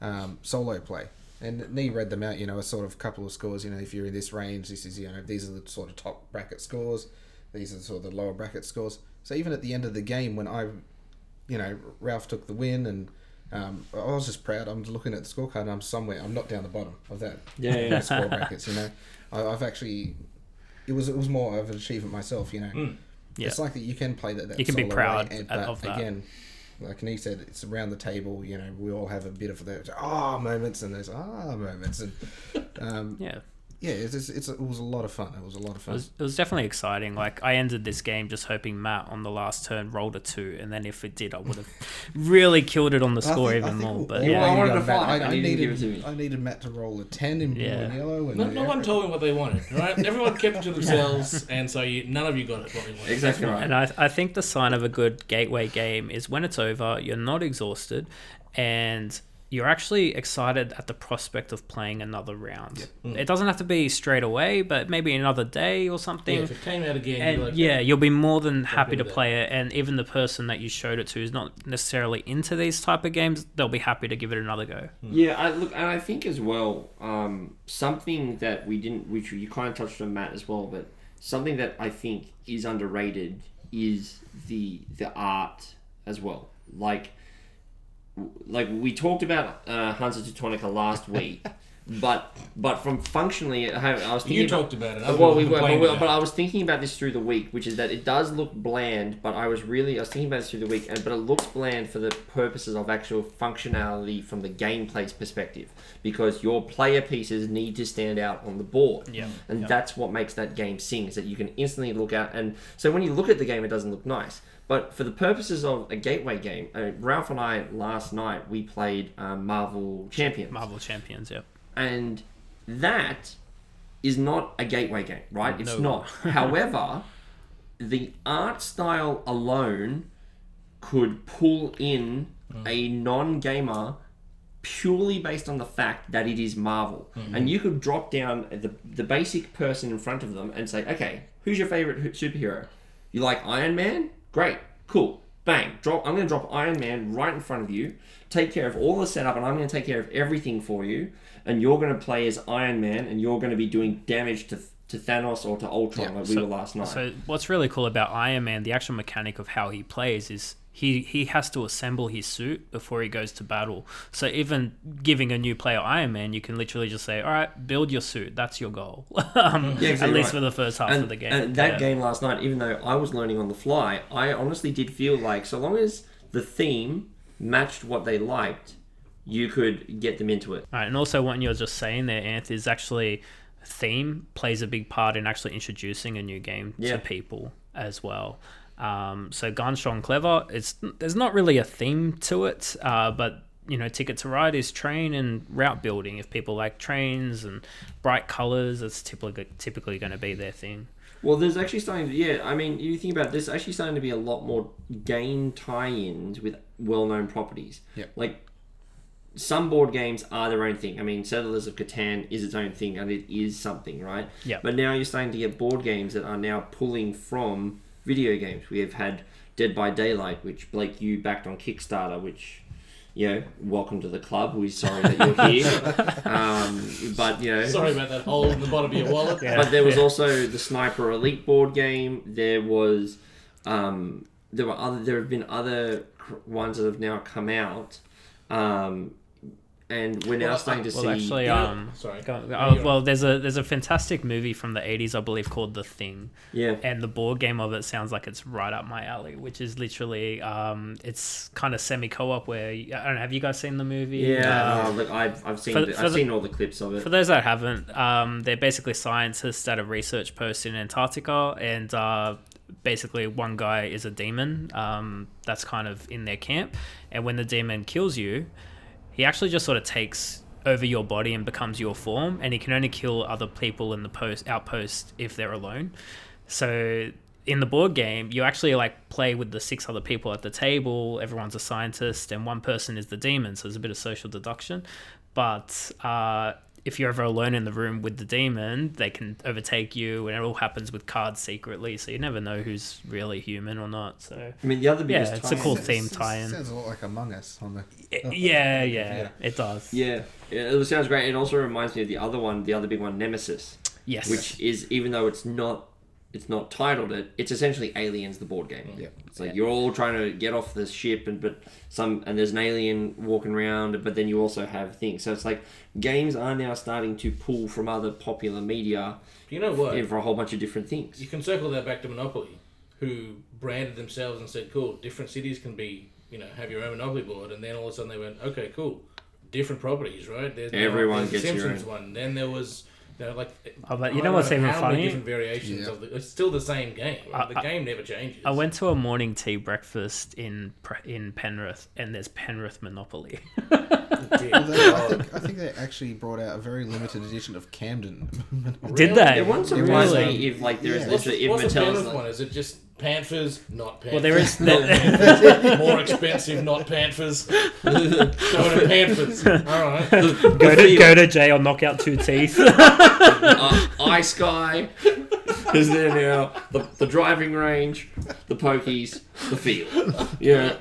um, solo play. And Nee read them out, you know, a sort of couple of scores. You know, if you're in this range, this is, you know, these are the sort of top bracket scores. These are sort of the lower bracket scores. So even at the end of the game, when I, you know, Ralph took the win and um, I was just proud. I'm looking at the scorecard and I'm somewhere. I'm not down the bottom of that Yeah, yeah. score brackets. You know, I, I've actually. It was it was more of an achievement myself. You know, Mm. Yeah. it's like that. You can play that. that You can be proud way, and- of but that. Again, like he said, it's around the table. You know, we all have a bit of those ah moments and those ah moments, and um, Yeah. Yeah, it's, it's, it's it was a lot of fun. It was a lot of It fun. was, it was definitely exciting. Like I ended this game just hoping Matt on the last turn rolled a two, and then if it did, I would have really killed it on the I score think- even more. But yeah, I I wanted to Matt- fight, I, I he didn't give needed it to. I needed Matt to roll a ten in blue Yeah. and yellow, and No, no one told them what they wanted, right? Everyone kept it to themselves, and so you, none of you got it what they wanted. Exactly right. And I, I think the sign of a good gateway game is when it's over, you're not exhausted, and you're actually excited at the prospect of playing another round. It doesn't have to be straight away, but maybe another day or something. Yeah, if it came out again, and you'd like yeah, you'll be more than happy to with that. play it. And even the person that you showed it to is not necessarily into these type of games. They'll be happy to give it another go. Yeah, I look, and I think as well, um, something that we didn't, which you kind of touched on, Matt, as well, but something that I think is underrated is the the art as well. Like, like we talked about uh, Hansa Teutonica last week, but but from functionally, I, I was thinking You about- talked about it. other well, we were, but, we- but. I was thinking about this through the week, which is that it does look bland. But I was really, I was thinking about this through the week, and but it looks bland for the purposes of actual functionality from the gameplay's perspective, because your player pieces need to stand out on the board, Yeah. and that's what makes that game sing. Is that you can instantly look out, and so when you look at the game, it doesn't look nice. But for the purposes of a gateway game, uh, Ralph and I last night we played um, Marvel Champions Marvel Champions, yep. and that is not a gateway game, right? It's No. not. However, the art style alone could pull in a non-gamer purely based on the fact that it is Marvel, and you could drop down the the basic person in front of them and say, "Okay, who's your favorite superhero? You like Iron Man? Great, cool." Bang! Drop. I'm going to drop Iron Man right in front of you. Take care of all the setup, and I'm going to take care of everything for you. And you're going to play as Iron Man, and you're going to be doing damage to to Thanos or to Ultron, Yeah, like we so- were last night. So what's really cool about Iron Man, the actual mechanic of how he plays is he he has to assemble his suit before he goes to battle. So even giving a new player Iron Man, you can literally just say, "All right, build your suit. That's your goal." um, Yeah, exactly at least right. for the first half and, of the game. and that Yeah. game last night, even though I was learning on the fly, I honestly did feel like so long as the theme matched what they liked, you could get them into it. All right, and also what you're just saying there, Anth, is actually theme plays a big part in actually introducing a new game Yeah. to people as well. Um, so Ganz Schön Clever, it's there's not really a theme to it, uh, but you know, Ticket to Ride is train and route building. If people like trains and bright colors, it's typically typically going to be their thing. Well, there's actually starting to, yeah, I mean, you think about this, actually starting to be a lot more game tie ins with well known properties. Yep. Like, some board games are their own thing. I mean, Settlers of Catan is its own thing and it is something, right? Yeah. But now you're starting to get board games that are now pulling from video games. We have had Dead by Daylight, which Blake, you backed on Kickstarter, which. You know, welcome to the club. We're sorry that you're here, um, but you know, Sorry about that hole in the bottom of your wallet. Yeah. but there was also the Sniper Elite board game. There was, um, there were other. There have been other ones that have now come out, um, and we're now Well, starting to Well, see. actually, You um, sorry. go- oh, well, there's a there's a fantastic movie from the '80s, I believe, called The Thing. yeah, and the board game of it sounds like it's right up my alley, which is literally um, it's kind of semi co-op where I don't know. Have you guys seen the movie? yeah. Um, uh, look, I've, I've seen for- the, for I've the- seen all the clips of it. for those that haven't, um, they're basically scientists at a research post in Antarctica, and uh, basically one guy is a demon um, that's kind of in their camp, and when the demon kills you, he actually just sort of takes over your body and becomes your form, and he can only kill other people in the post outpost if they're alone. So in the board game, you actually like play with the six other people at the table. Everyone's a scientist, and one person is the demon. So there's a bit of social deduction, but uh, if you're ever alone in the room with the demon, they can overtake you, and it all happens with cards secretly, so you never know who's really human or not. So I mean, the other biggest Yeah, it's a cool theme tie-in. Sounds a lot like Among Us on the. Oh, yeah, yeah, Yeah. it does. Yeah, yeah, it sounds great. It also reminds me of the other one, the other big one, Nemesis, Yes. which is even though it's not, it's not titled it. It's essentially Aliens, the board game. Yeah. It's like you're all trying to get off the ship, and but some and there's an alien walking around, but then you also have things. So it's like games are now starting to pull from other popular media You know what? for a whole bunch of different things. You can circle that back to Monopoly, who branded themselves and said, "Cool, different cities can be, you know, have your own Monopoly board." And then all of a sudden they went, "Okay, cool, different properties, right?" There's Everyone there's the gets your Simpsons one. Then there was, know, like. Oh, but you know don't what's even how many funny? Different variations Yeah. of the. It's still the same game. Right? I- the game never changes. I went to a morning tea breakfast in in Penrith, and there's Penrith Monopoly. Although I think I think they actually brought out a very limited edition of Camden. Did Really? they? It wouldn't surprise Really? me if like there's Yeah. What's literally the, if what's the Mattel's Penrith like, one? Is it just Panthers, not Panthers? Well, there is. more expensive, not Panthers. Going to Panthers. All right. go to go to jail, knock out two teeth. uh, Ice Guy is there now. The, the driving range, the pokies, the field. Yeah,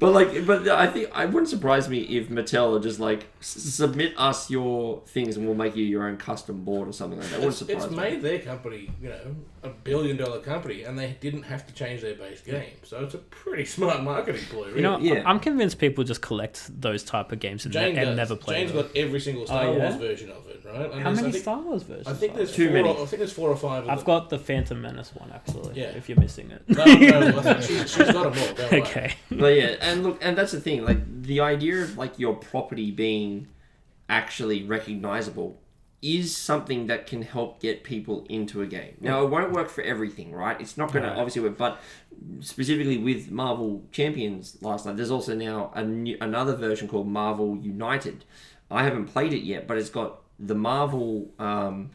but like, but I think I wouldn't surprise me if Mattel are just like submit us your things and we'll make you your own custom board or something like that. Wouldn't It's, surprise it's me. made their company, you know, a billion dollar company, and they didn't have to change their base game. So it's a pretty smart marketing ploy, really. You know, Yeah. I'm convinced people just collect those type of games and, Jane ne- and never play Jane's them. got every single Star Oh, yeah? Wars version of it, right? And How many I think, Star Wars versions? I think there's Too four, many. Or, I think there's four or five. Of I've them. got the Phantom Menace one actually. Yeah. If you're missing it. No, no, I think she, she's got them all. Don't okay. But yeah, and look, and that's the thing. Like the idea of like your property being actually recognizable is something that can help get people into a game. Now, it won't work for everything, right? It's not going to obviously work, but specifically with Marvel Champions last night, there's also now a new, another version called Marvel United. I haven't played it yet, but it's got the Marvel um,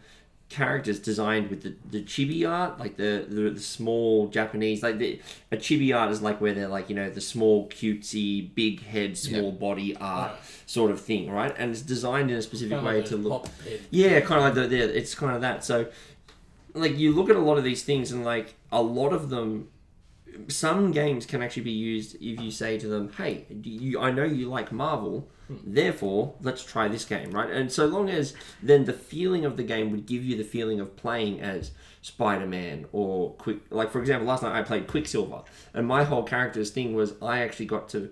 characters designed with the, the chibi art, like the, the, the small Japanese, like the a chibi art is like where they're like you know the small cutesy big head, small body art Right. sort of thing, right? And it's designed in a specific Kind way like to look. Yeah, kind of like the, yeah, it's kind of that. So, like you look at a lot of these things, and like a lot of them, some games can actually be used if you say to them, "Hey, you, I know you like Marvel, hmm. therefore let's try this game, right?" And so long as then the feeling of the game would give you the feeling of playing as Spider-Man or Quick, like for example, last night I played Quicksilver, and my whole character's thing was I actually got to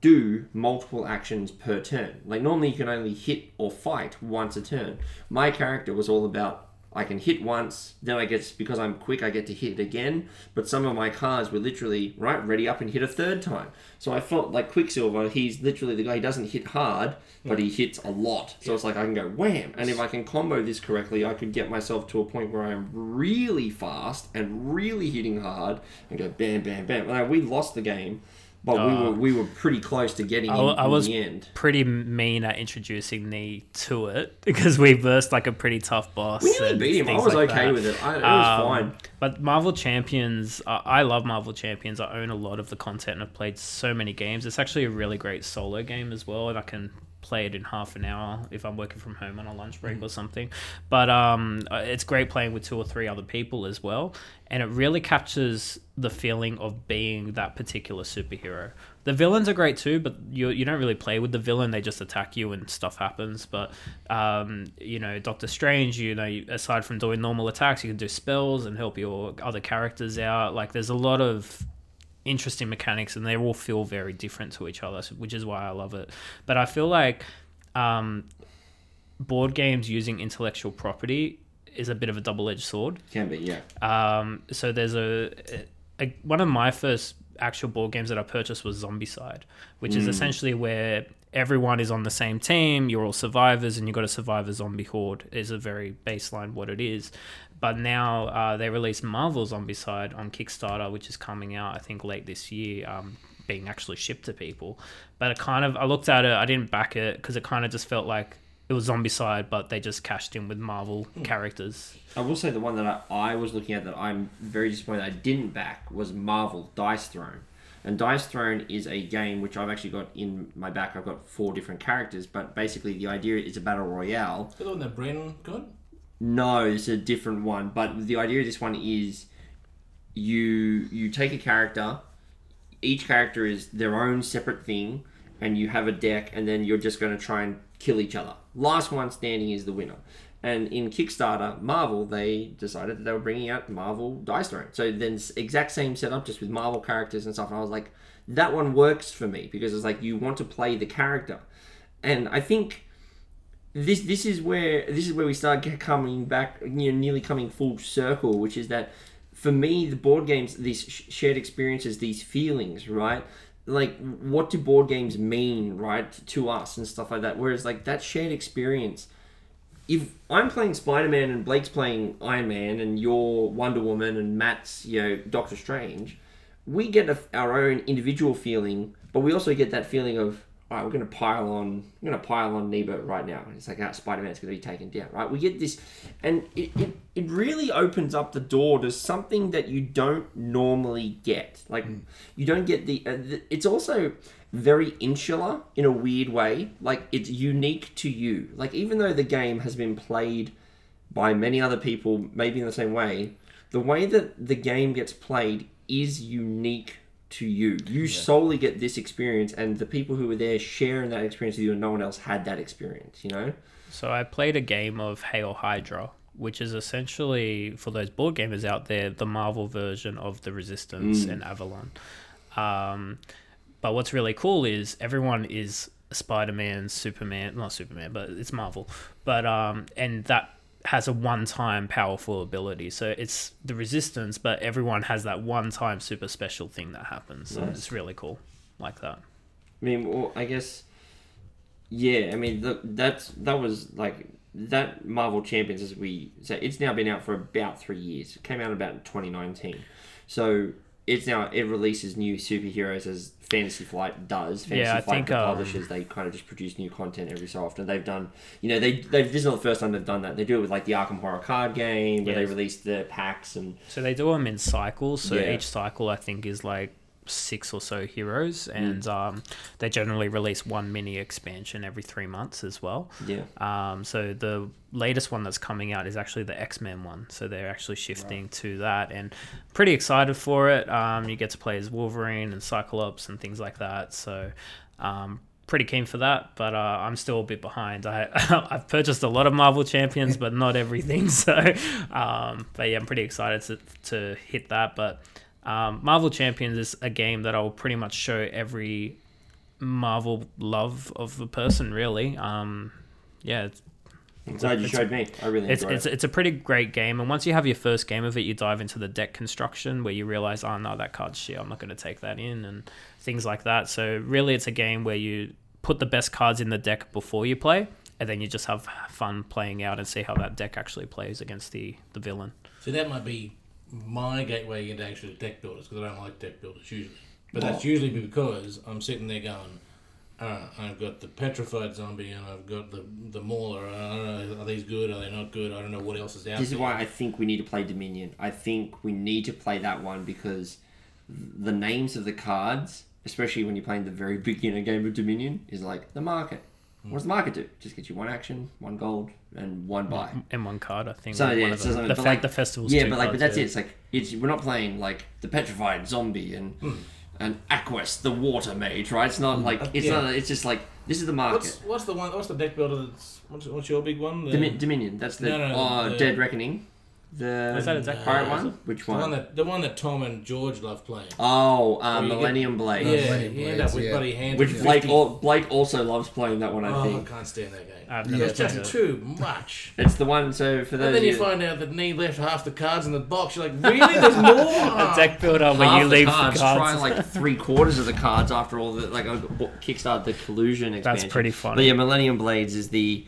do multiple actions per turn. Like normally you can only hit or fight once a turn. My character was all about I can hit once, then I get because I'm quick I get to hit again. But some of my cards were literally right ready up and hit a third time. So I felt like Quicksilver. He's literally the guy. He doesn't hit hard, but he hits a lot. So it's like I can go wham, and if I can combo this correctly, I could get myself to a point where I'm really fast and really hitting hard and go bam, bam, bam. Now, we lost the game. But we Oh. were we were pretty close to getting I, in, I in was the end. pretty mean at introducing me to it because we versed like a pretty tough boss. We nearly beat him. I was like okay that. with it. I, it was Um, fine. But Marvel Champions, I I love Marvel Champions. I own a lot of the content and I've played so many games. It's actually a really great solo game as well, and I can play it in half an hour if I'm working from home on a lunch break or something. But um, uh, it's great playing with two or three other people as well, and it really captures the feeling of being that particular superhero. The villains are great too, but you you don't really play with the villain; they just attack you and stuff happens. But um, you know, Doctor Strange, you know, aside from doing normal attacks, you can do spells and help your other characters out. Like, there's a lot of interesting mechanics, and they all feel very different to each other, which is why I love it. But I feel like um, board games using intellectual property is a bit of a double-edged sword. Can be, yeah. Um, so there's a, a one of my first actual board games that I purchased was Zombicide, which is essentially where everyone is on the same team. You're all survivors, and you've got to survive a zombie horde. Is a very baseline what it is. But now uh, they released Marvel Zombicide on Kickstarter, which is coming out I think late this year. Um, being actually shipped to people, but it kind of I looked at it. I didn't back it because it kind of just felt like it was Zombicide, but they just cashed in with Marvel characters. I will say the one that I, I was looking at that I'm very disappointed I didn't back was Marvel Dice Throne. And Dice Throne is a game which I've actually got in my back. I've got four different characters, but basically the idea is a battle royale. Is that the one that Bren got? No, it's a different one. But the idea of this one is you you take a character. Each character is their own separate thing, and you have a deck, and then you're just going to try and kill each other. Last one standing is the winner. And in Kickstarter, Marvel, they decided that they were bringing out Marvel Dice Throne. So then, exact same setup, just with Marvel characters and stuff. And I was like, that one works for me because it's like you want to play the character, and I think this this is where this is where we start coming back, you know, nearly coming full circle, which is that for me, the board games, these shared experiences, these feelings, right? Like, what do board games mean, right, to us and stuff like that? Whereas, like that shared experience, if I'm playing Spider Man and Blake's playing Iron Man and you're Wonder Woman and Matt's, you know, Doctor Strange, we get a, our own individual feeling, but we also get that feeling of, all right, we're going to pile on, we're going to pile on Nebo right now. It's like, ah, Spider Man's going to be taken down, right? We get this, and it, it, it really opens up the door to something that you don't normally get. Like, you don't get the, uh, the, it's also very insular in a weird way. Like, it's unique to you. Like, even though the game has been played by many other people, maybe in the same way, the way that the game gets played is unique to you. You solely get this experience, and the people who were there sharing that experience with you, and no one else had that experience. You know? So I played a game of Hail Hydra, which is essentially for those board gamers out there the Marvel version of the Resistance and Avalon. Um, but what's really cool is everyone is Spider-Man, Superman, not Superman, but it's Marvel. But um, and that has a one-time powerful ability. So it's the Resistance, but everyone has that one-time super special thing that happens. So Nice. it's really cool, like that. I mean, well, I guess, yeah. I mean, the, that's that was like that Marvel Champions as we so it's now been out for about three years. It came out about 2019, so it's now it releases new superheroes as Fantasy Flight does. Fantasy Yeah, I Flight, think, the um, publishers, they kind of just produce new content every so often. They've done, you know, they they this is not the first time they've done that. They do it with like the Arkham Horror card game where they release the packs and So they do them in cycles. So Yeah. each cycle, I think, is like six or so heroes, and um, they generally release one mini expansion every three months as well. yeah. Um, so the latest one that's coming out is actually the X Men one. So they're actually shifting to that, and pretty excited for it. Um, you get to play as Wolverine and Cyclops and things like that. So. Um, Pretty keen for that, but uh, I'm still a bit behind. I I've purchased a lot of Marvel Champions, but not everything. So, um, but yeah, I'm pretty excited to to hit that. But um, Marvel Champions is a game that I'll pretty much show every Marvel love of a person. Really, um, yeah, it's, I'm glad you it's- showed me. I really it's enjoyed it's, it. it's a pretty great game, and once you have your first game of it, you dive into the deck construction where you realize, oh no, that card's shit. I'm not going to take that in, and things like that. So really, it's a game where you put the best cards in the deck before you play, and then you just have fun playing out and see how that deck actually plays against the the villain. So that might be my gateway into actually deck builders because I don't like deck builders usually. But that's usually because I'm sitting there going, uh, I've got the petrified zombie and I've got the the mauler. I don't know, are these good? Are they not good? I don't know what else is out This is there. why I think we need to play Dominion. I think we need to play that one because the names of the cards, especially when you're playing the very beginner game of Dominion, is like the market. What does the market do? Just get you one action, one gold, and one buy. And one card, I think. So one yeah, of so them. something- the, but like- the festival's yeah, two but like, but that's yeah. it. It's like it's we're not playing like the petrified zombie and hmm. and Aquas, the water mage, right? It's not hmm. like it's yeah. not. It's just like this is the market. What's what's the one? What's the deck builder? That's what's, what's your big one? The, Domi- Dominion. That's the No, no, no, oh, the- Dead Reckoning. The Is that a deck pirate builder? one? Which the one? one that the one that Tom and George love playing. Oh, uh, Where you get- Millennium Blade. yeah, Millennium you end Blades, up with yeah. bloody hands. Which Blake al- Blake also loves playing that one, I Oh, I think. can't stand that game. I've Yeah, It's played just it. too much. It's the one. So for those And then you of find out that Nee left half the cards in the box. You're like, really? There's more? a deck builder where half you the leave cards, the cards. try like three quarters of the cards after all the like I kickstart the collusion expansion. That's pretty funny. But yeah, Millennium Blades is the.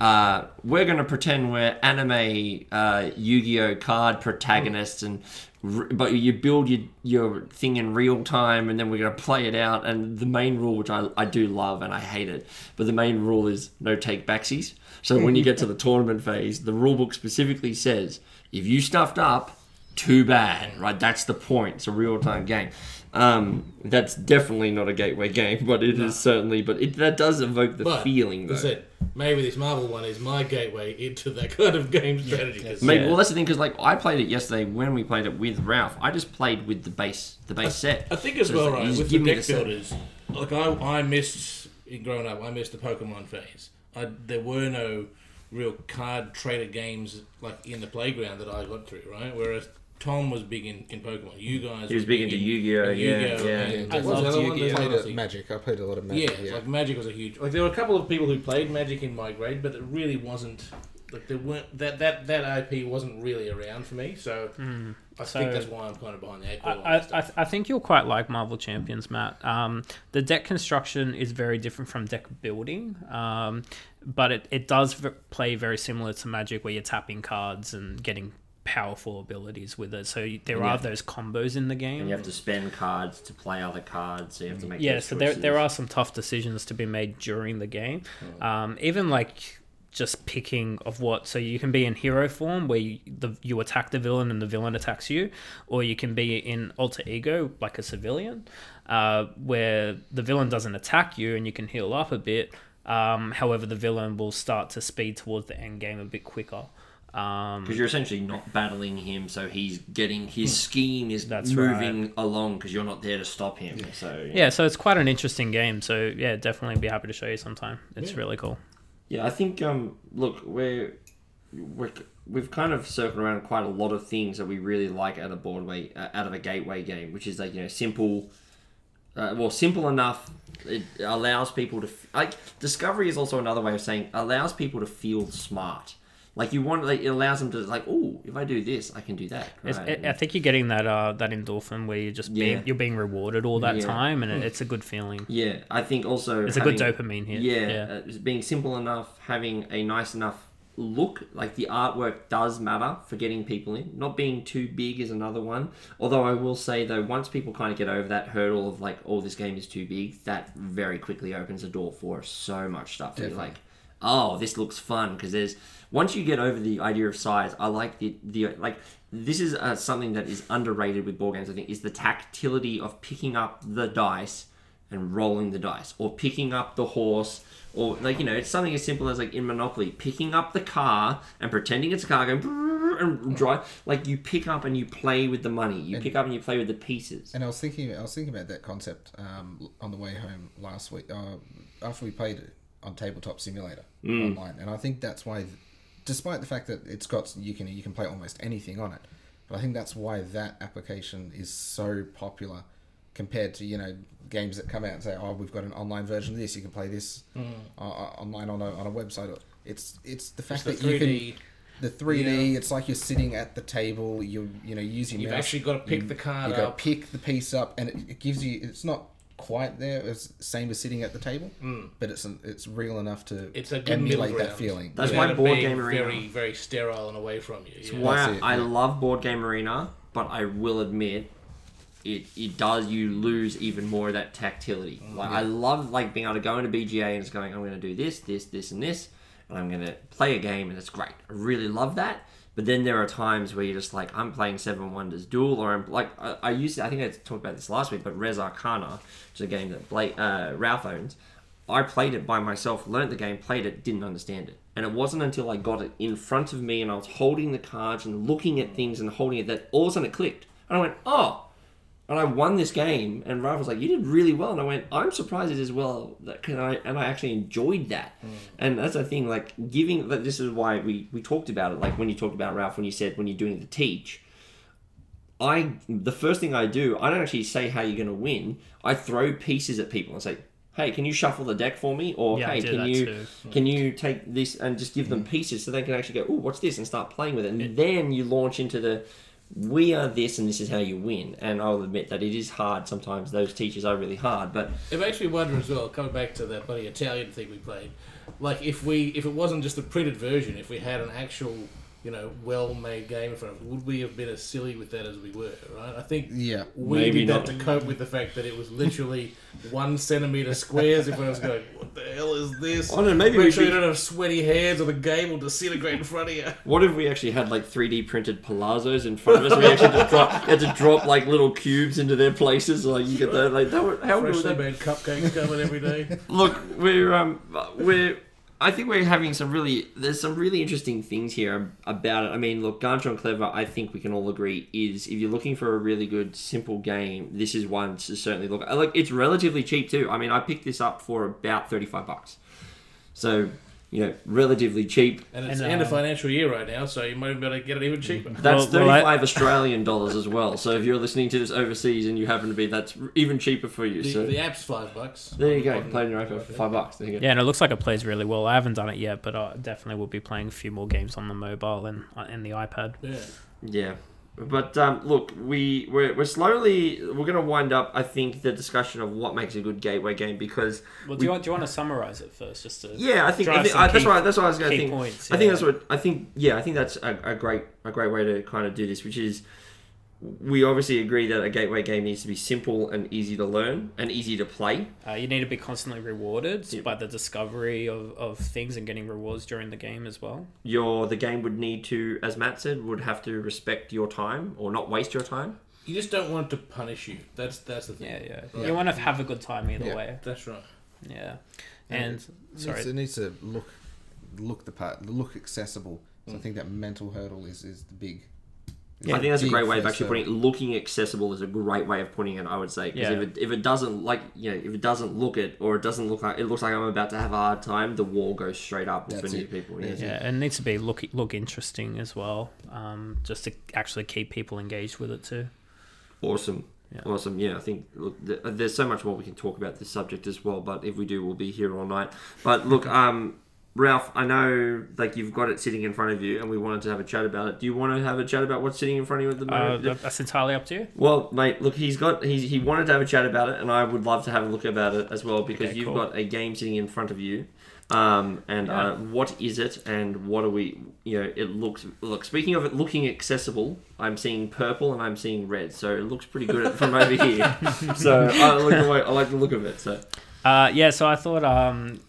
Uh, we're gonna pretend we're anime uh, Yu-Gi-Oh card protagonists, and r- but you build your your thing in real time, and then we're gonna play it out. And the main rule, which I, I do love and I hate it, but the main rule is no take backsies. So when you get to the tournament phase, the rule book specifically says if you stuffed up, too bad, right? That's the point. It's a real time game. Um, that's definitely not a gateway game, but it is certainly. But it, that does evoke the But feeling, though. said, maybe this Marvel one is my gateway into that kind of game strategy. 'cause Maybe, Yeah. Well, that's the thing because like I played it yesterday when we played it with Ralph. I just played with the base, the base set. I think as So well, it's like, right, with the give me deck set. builders, like I, I missed in growing up, I missed the Pokemon phase. I, there were no real card trader games like in the playground that I got through, right? Whereas Tom was big in, in Pokemon. You guys, He was were big into in- Yu-Gi-Oh, in yeah, Yu-Gi-Oh, yeah. and- I what was loved the other one? Yu-Gi-Oh. Played one it. Magic. I played a lot of Magic. Yeah, like Magic was a huge. Like there were a couple of people who played Magic in my grade, but it really wasn't. Like there weren't that that that IP wasn't really around for me. So I So- think that's why I'm kind of behind the eight ball. I, I, that I, stuff. I think you'll quite like Marvel Champions, Matt. Um, the deck construction is very different from deck building, um, but it, it does v- play very similar to Magic, where you're tapping cards and getting powerful abilities with it. So there are those combos in the game. And you have to spend cards to play other cards, so you have to make. yeah, so there, there are some tough decisions to be made during the game. Oh. Um, even like just picking of what. So you can be in hero form where you, the, you attack the villain and the villain attacks you, or you can be in alter ego like a civilian, uh, where the villain doesn't attack you and you can heal up a bit. Um, however, the villain will start to speed towards the end game a bit quicker. Um, Because you're essentially not battling him, so he's getting his scheme is Hmm. That's moving along because you're not there to stop him. So yeah, so it's quite an interesting game. So yeah, definitely be happy to show you sometime. It's really cool. Yeah, I think um, look, we're, we're we've kind of circled around quite a lot of things that we really like out of Broadway, uh, out of a gateway game, which is like you know simple, uh, well, simple enough. It allows people to f- like discovery is also another way of saying allows people to feel smart. Like you want, like, it allows them to like, oh, if I do this, I can do that. Right? I I think you're getting that uh, that endorphin where you're just being Yeah. you're being rewarded all that Yeah. time, and it, it's a good feeling. Yeah, I think also It's a good dopamine hit. Yeah, Yeah. Uh, being simple enough, having a nice enough look, like the artwork does matter for getting people in. Not being too big is another one. Although I will say though, once people kind of get over that hurdle of like, oh, this game is too big, that very quickly opens the door for so much stuff. You're like, oh, this looks fun because there's once you get over the idea of size, I like the the like. This is uh, something that is underrated with board games. I think is the tactility of picking up the dice and rolling the dice, or picking up the horse, or like you know, it's something as simple as like in Monopoly, picking up the car and pretending it's a car going and drive. Like you pick up and you play with the money. You pick up and you play with the pieces. And I was thinking, I was thinking about that concept um, on the way home last week uh, after we played it on Tabletop Simulator online, and I think that's why, despite the fact that it's got you can you can play almost anything on it, but I think that's why that application is so popular compared to you know games that come out and say, oh, we've got an online version of this, you can play this uh, uh, online on a, on a website. It's it's the fact It's that the you can 3D. the 3D. It's like you're sitting at the table. You you know using You've mouse. actually got to pick You- the card you got to pick the piece up, and it, it gives you. It's not quite there as same as sitting at the table, hmm. but it's an, it's real enough to. It's a good middle emulate that ground. feeling. That's Without why Board being Game Arena- very very sterile and away from you. yeah. Why it, I yeah. love Board Game Arena, but I will admit, it it does you lose even more of that tactility. Hmm. Like I love like being able to go into BGA and it's going, I'm going to do this, this, this, and this, and I'm going to play a game, and it's great. I really love that. But then there are times where you're just like, I'm playing Seven Wonders Duel, or I'm like, I, I used to, I think I talked about this last week, but Res Arcana, which is a game that Blake, uh, Ralph owns. I played it by myself, learnt the game, played it, didn't understand it. And it wasn't until I got it in front of me and I was holding the cards and looking at things and holding it that all of a sudden it clicked. And I went, oh. And I won this game. And Ralph was like, you did really well. And I went, I'm surprised it as well. That can I and I actually enjoyed that. And that's the thing, like giving. Like, this is why we we talked about it. Like when you talked about Ralph, when you said when you're doing the teach. I the first thing I do, I don't actually say how you're going to win. I throw pieces at people and say, "Hey, can you shuffle the deck for me?" Or Yeah, "Hey, can you too. can you take this and just give them pieces so they can actually go, "Oh, what's this?" and start playing with it. And then you launch into the we are this and this is how you win. And I'll admit that it is hard sometimes. Those teachers are really hard, but It makes me wonder as well, coming back to that bloody Italian thing we played, like if we if it wasn't just a printed version, if we had an actual, you you know, well-made game in front of us, would we have been as silly with that as we were? Right? I think Yeah. we Maybe did that not. to cope with the fact that it was literally one centimeter squares. If I was going, what the hell is this? I don't know, maybe Make we sure you should- don't have sweaty hands, or the game will disintegrate in front of you. What if we actually had like 3D printed palazzos in front of us? We actually just drop, had to drop like little cubes into their places. Like you get that, like that. Would, how would Freshly that made cupcakes coming every day. look we're um we're I think we're having some really there's some really interesting things here about it. I mean, look, Ganz Schön Clever, I think we can all agree is if you're looking for a really good simple game, this is one to certainly look. Like it's relatively cheap too. I mean, I picked this up for about 35 bucks. So, you know, relatively cheap. And it's And, end of financial year right now, so you might be able to get it even cheaper. That's Well, well, I- 35 Australian dollars as well. So if you're listening to this overseas and you happen to be, that's even cheaper for you. The, so the app's five bucks. there you go. On- Play on your iPhone for five bucks. There you go. Yeah, and it looks like it plays really well. I haven't done it yet, but I definitely will be playing a few more games on the mobile and uh, and the iPad. Yeah. Yeah. But um, look, we we're, we're slowly we're going to wind up. I think the discussion of what makes a good gateway game because Well, do you want do you want to summarize it first, just to yeah, I think, I think I, that's why that's what I was going to think. points? I think that's what I think. Yeah, I think that's a, a great a great way to kind of do this, which is we obviously agree that a gateway game needs to be simple and easy to learn and easy to play. Uh, you need to be constantly rewarded Yep. by the discovery of, of things and getting rewards during the game as well. Your the game would need to, as Matt said, would have to respect your time or not waste your time. You just don't want it to punish you. That's that's the thing. Yeah, yeah. Right. You want to have a good time either Yeah. way. That's right. Yeah. And And It sorry, needs, it needs to look look the part look accessible. So Mm. I think that mental hurdle is, is the big. Is I think that's a great way of actually putting it. Looking accessible is a great way of putting it. I would say because Yeah. if it if it doesn't like you know if it doesn't look it or it doesn't look like it looks like I'm about to have a hard time, the wall goes straight up That's for new people. That's Yeah. yeah, and it needs to be look look interesting as well, um, just to actually keep people engaged with it too. Awesome. Yeah. Awesome. Yeah, I think look, th- there's so much more we can talk about this subject as well. But if we do, we'll be here all night. But look, um, Ralph, I know like you've got it sitting in front of you, and we wanted to have a chat about it. Do you want to have a chat about what's sitting in front of you at the Uh, moment? that- that's entirely up to you. Well, mate, look, he's got he's, he wanted to have a chat about it, and I would love to have a look about it as well because Okay, you've cool. got a game sitting in front of you. Um, and Yeah. uh, what is it, and what are we? You know, it looks look. Speaking of it looking accessible, I'm seeing purple and I'm seeing red, so it looks pretty good from over here. So I like the way I like the look of it. So Uh, yeah, so I thought um,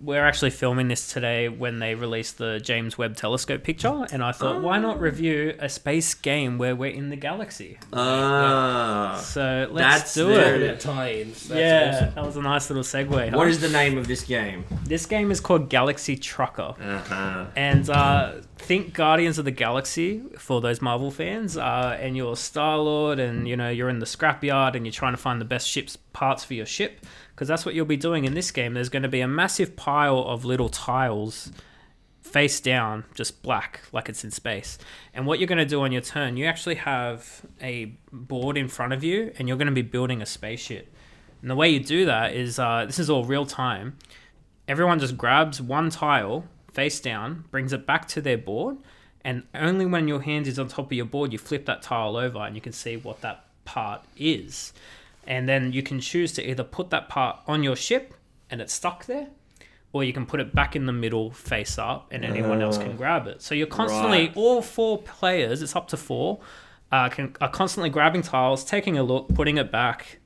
we're actually filming this today when they released the James Webb Telescope picture, and I thought, why not review a space game where we're in the galaxy? ah, So let's do it. Tie-ins. Yeah, awesome. that was a nice little segue. huh? what is the name of this game? this game is called Galaxy Trucker. Uh-huh. And uh, think Guardians of the Galaxy for those Marvel fans. Uh, and you're Star Lord, and you know you're in the scrapyard, and you're trying to find the best ship's parts for your ship, because that's what you'll be doing in this game. There's going to be a massive pile of little tiles, face down, just black, like it's in space. And what you're going to do on your turn, you actually have a board in front of you, and you're going to be building a spaceship. And the way you do that is uh, this is all real time everyone just grabs one tile face down, brings it back to their board, and only when your hand is on top of your board, you flip that tile over and you can see what that part is. And then you can choose to either put that part on your ship and it's stuck there, or you can put it back in the middle face up and anyone else can grab it. So you're constantly, Right. all four players, it's up to four, uh, can, are constantly grabbing tiles, taking a look, putting it back,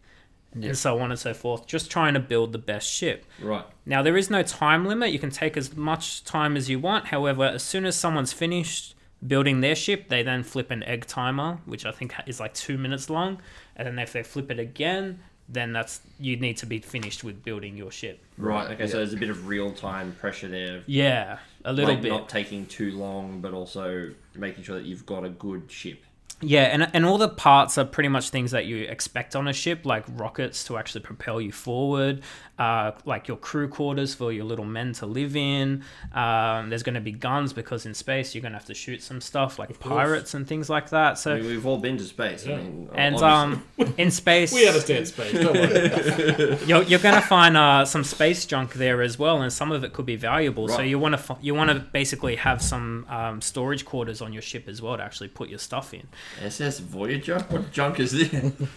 and so on and so forth, just trying to build the best ship. Right. Now, there is no time limit. You can take as much time as you want. However, as soon as someone's finished building their ship, they then flip an egg timer, which I think is like two minutes long. And then if they flip it again, then that's you need to be finished with building your ship. Right. Okay. So there's a bit of real time pressure there. Yeah, a little like bit. not taking too long, but also making sure that you've got a good ship. Yeah, and, and all the parts are pretty much things that you expect on a ship, like rockets to actually propel you forward, uh, like your crew quarters for your little men to live in. Um, there's going to be guns because in space you're going to have to shoot some stuff like course. pirates and things like that. So I mean, we've all been to space. I mean, and um, in space, We understand space. Don't worry. you're, you're going to find uh, some space junk there as well, and some of it could be valuable. So you want to you want to basically have some um, storage quarters on your ship as well to actually put your stuff in. SS Voyager? What junk is this?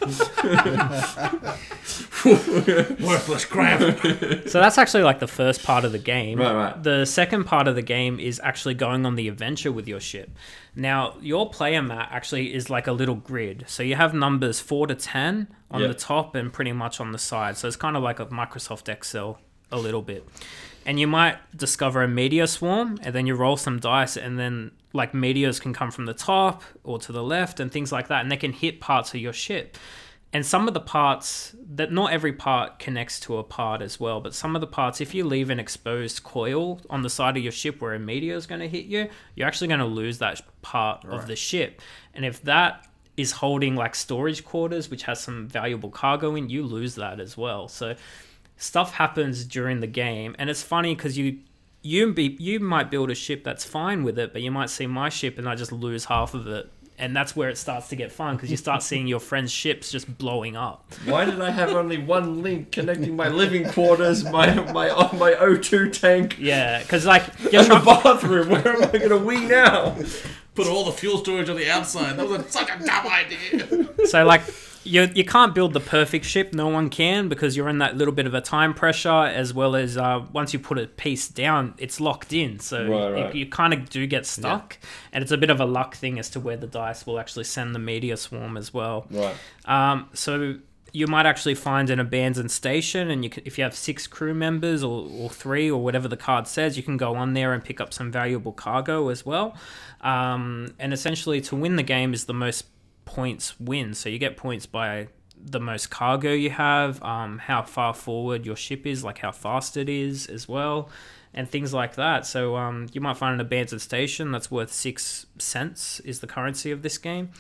Worthless crap. So that's actually like the first part of the game. Right, right. The second part of the game is actually going on the adventure with your ship. Now, your player mat actually is like a little grid. So you have numbers 4 to 10 on Yep. the top and pretty much on the side. So it's kind of like a Microsoft Excel a little bit. And you might discover a meteor swarm and then you roll some dice and then like meteors can come from the top or to the left and things like that and they can hit parts of your ship. And some of the parts that not every part connects to a part as well but some of the parts if you leave an exposed coil on the side of your ship where a meteor is going to hit you you're actually going to lose that part of the ship. And if that is holding like storage quarters which has some valuable cargo in you lose that as well. So stuff happens during the game and it's funny because you you be you might build a ship that's fine with it but you might see my ship and i just lose half of it and that's where it starts to get fun because you start seeing your friends ships just blowing up Why did I have only one link connecting my living quarters, my my uh, my O2 tank, yeah because like you're and the bathroom? Where am I going to wee now? Put all the fuel storage on the outside. That was such a dumb idea. so like you you can't build the perfect ship. No one can because you're in that little bit of a time pressure as well as uh, once you put a piece down, it's locked in. So Right, right. You, you kind of do get stuck, and it's a bit of a luck thing as to where the dice will actually send the meteor swarm as well. Right. Um, so you might actually find an abandoned station, and you can, if you have six crew members or, or three or whatever the card says, you can go on there and pick up some valuable cargo as well. Um, and essentially, to win the game is the most points win. So you get points by the most cargo you have, um, how far forward your ship is, like how fast it is as well, and things like that. So um, you might find an abandoned station that's worth six cents is the currency of this game.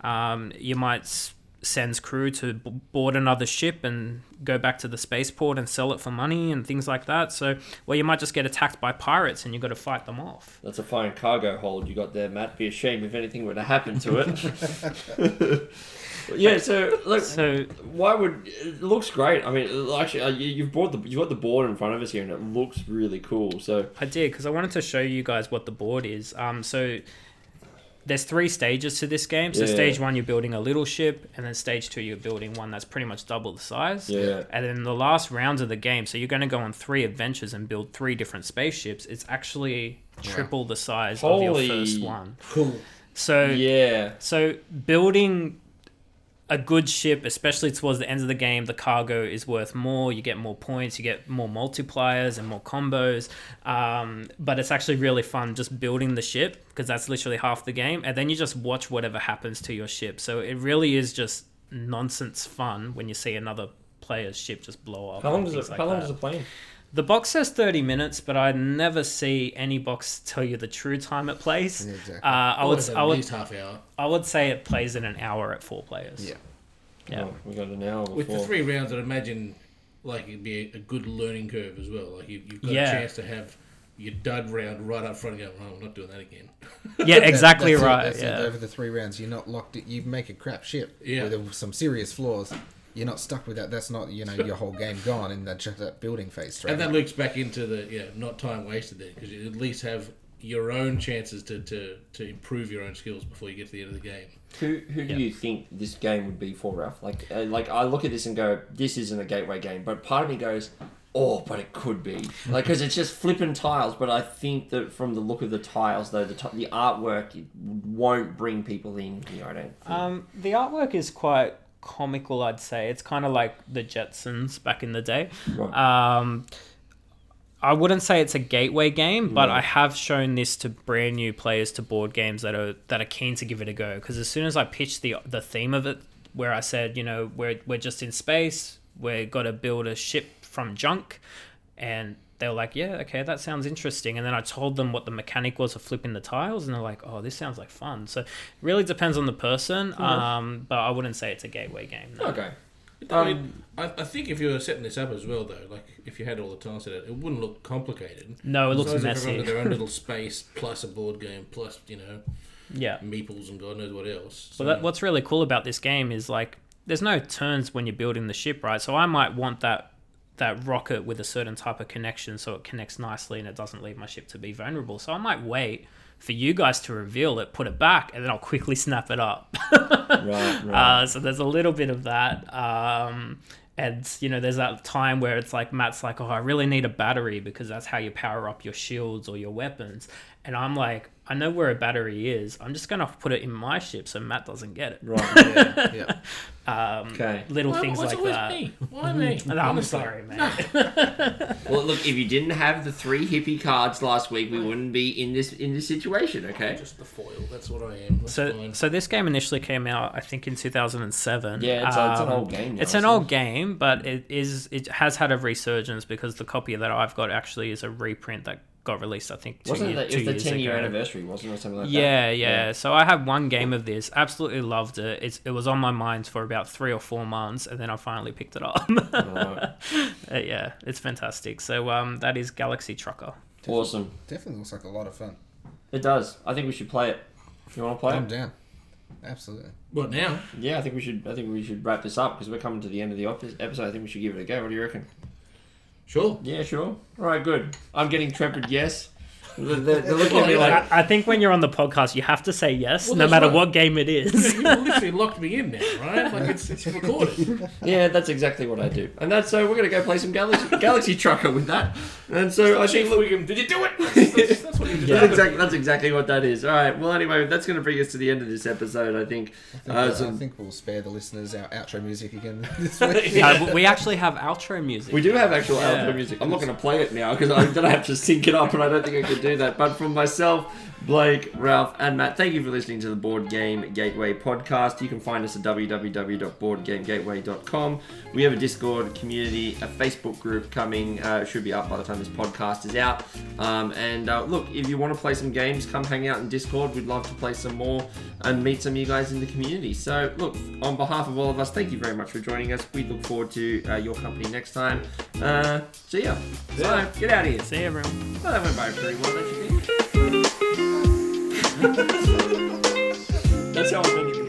Um, you might s- send crew to b- board another ship and go back to the spaceport and sell it for money and things like that. So, well, you might just get attacked by pirates and you've got to fight them off. That's a fine cargo hold you got there, Matt. Be a shame if anything were to happen to it. yeah. So look, So, why would it looks great? I mean, actually, uh, you, you've brought the you've got the board in front of us here, and it looks really cool. So I did because I wanted to show you guys what the board is. Um, so there's three stages to this game. So Yeah. stage one, you're building a little ship, and then stage two, you're building one that's pretty much double the size. yeah, And then the last rounds of the game, so you're going to go on three adventures and build three different spaceships. It's actually triple the size of your first one. Cool. So yeah. so building a good ship, especially towards the end of the game, the cargo is worth more. You get more points, you get more multipliers and more combos. Um, but it's actually really fun just building the ship because that's literally half the game, and then you just watch whatever happens to your ship. So it really is just nonsense fun when you see another player's ship just blow up. How long does it? like how long that. does it play? The box says 30 minutes, but I never see any box tell you the true time it plays. Yeah, exactly. Uh, I would, at I would, least half hour. I would say it plays in an hour at four players. Yeah. Yeah. Oh, we got an hour before. With the three rounds, I'd imagine like it'd be a, a good learning curve as well. Like you, you've got Yeah. a chance to have your dud round right up front and go, oh, I'm not doing that again. Yeah, That- exactly that's it, right. that's it. yeah. Over the three rounds, you're not locked. In, you make a crap ship Yeah. with some serious flaws. You're not stuck with that. That's not you know your whole game gone in that just that building phase. Straight And that up. loops back into the yeah, not time wasted there because you at least have your own chances to, to, to improve your own skills before you get to the end of the game. Who who do you think this game would be for, Ralph? Like uh, like I look at this and go, this isn't a gateway game, but part of me goes, oh, but it could be, like because it's just flipping tiles. But I think that from the look of the tiles, though, the t- the artwork it won't bring people in here. I don't. Think. Um, the artwork is quite comical, I'd say. It's kind of like the Jetsons back in the day. Right. Um, I wouldn't say it's a gateway game, but No. I have shown this to brand new players to board games that are that are keen to give it a go. Because as soon as I pitched the the theme of it, where I said, you know, we're we're just in space, we're got to build a ship from junk, and they were like, yeah, okay, that sounds interesting. And then I told them what the mechanic was of flipping the tiles, and they're like, oh, this sounds like fun. So it really depends on the person, um, but I wouldn't say it's a gateway game. No. okay. I Um, mean, I, I think if you were setting this up as well, though, like if you had all the tiles set it, it wouldn't look complicated. No, it As looks long as everyone messy. had their own little space plus a board game plus you know Yeah. meeples and God knows what else. So, Well, that, what's really cool about this game is like there's no turns when you're building the ship, right? So I might want that that rocket with a certain type of connection so it connects nicely and it doesn't leave my ship to be vulnerable. So I might wait for you guys to reveal it, put it back, and then I'll quickly snap it up. Right, right. Uh, so there's a little bit of that. Um, and you know, there's that time where it's like Matt's like, "Oh, I really need a battery because that's how you power up your shields or your weapons." And I'm like, "I know where a battery is. I'm just gonna put it in my ship so Matt doesn't get it." right. Yeah, yeah. Um, Okay. Little Why- things like that. Me? Why me? No, I'm sorry, man. Well, look, if you didn't have the three hippie cards last week, we wouldn't be in this in this situation. Okay. Just the foil. That's what I am. That's So, fine. so this game initially came out, I think, in 2007. Yeah, it's, a, it's an Um, old game. Now, It's an isn't old game, but it is it has had a resurgence because the copy that I've got actually is a reprint that got released. I think 2 Wasn't year- it? two It was the years ten year ago. anniversary, wasn't it, or something like Yeah, that? yeah, yeah. So I had one game of this. Absolutely loved it. It's it was on my mind for about three or four months, and then I finally picked it up. Right. Uh, yeah, it's fantastic. So um, that is Galaxy Trucker. Awesome. Definitely looks like a lot of fun. It does. I think we should play it. If you want to play I'm it? down. Absolutely. what now? Yeah, I think we should. I think we should wrap this up because we're coming to the end of the op- episode. I think we should give it a go. What do you reckon? Sure. Yeah, sure. All right, good. I'm getting trepid. Yes. They're, they're they're looking at me like. I, I think when you're on the podcast, you have to say yes, Well, no that's matter right. what game it is. You literally locked me in now, right? Like it's, it's recorded. Yeah, that's exactly what I do. And that's so we're gonna go play some Galaxy Galaxy Trucker with that. And so I think Chief Wiggum, did you do it? That's, that's, that's what you did. That's exactly that's exactly what that is. All right. Well, anyway, that's going to bring us to the end of this episode. I think. I think, Uh, uh, so I think we'll spare the listeners our outro music again this week. Uh, we actually have outro music. we do have actual Yeah. outro music. I'm not going to play it now because I'm going to have to sync it up, and I don't think I could do that. But from myself, Blake, Ralph, and Matt, thank you for listening to the Board Game Gateway podcast. You can find us at www.boardgamegateway.com. We have a Discord community, a Facebook group coming. Uh, it should be up by the time this podcast is out. Um, and uh, look, if you want to play some games, come hang out in Discord. We'd love to play some more and meet some of you guys in the community. So, look, on behalf of all of us, thank you very much for joining us. We look forward to uh, your company next time. Uh, see ya. So, get out of here. See everyone. Well, that went by pretty well, don't you think? That's how I podcast.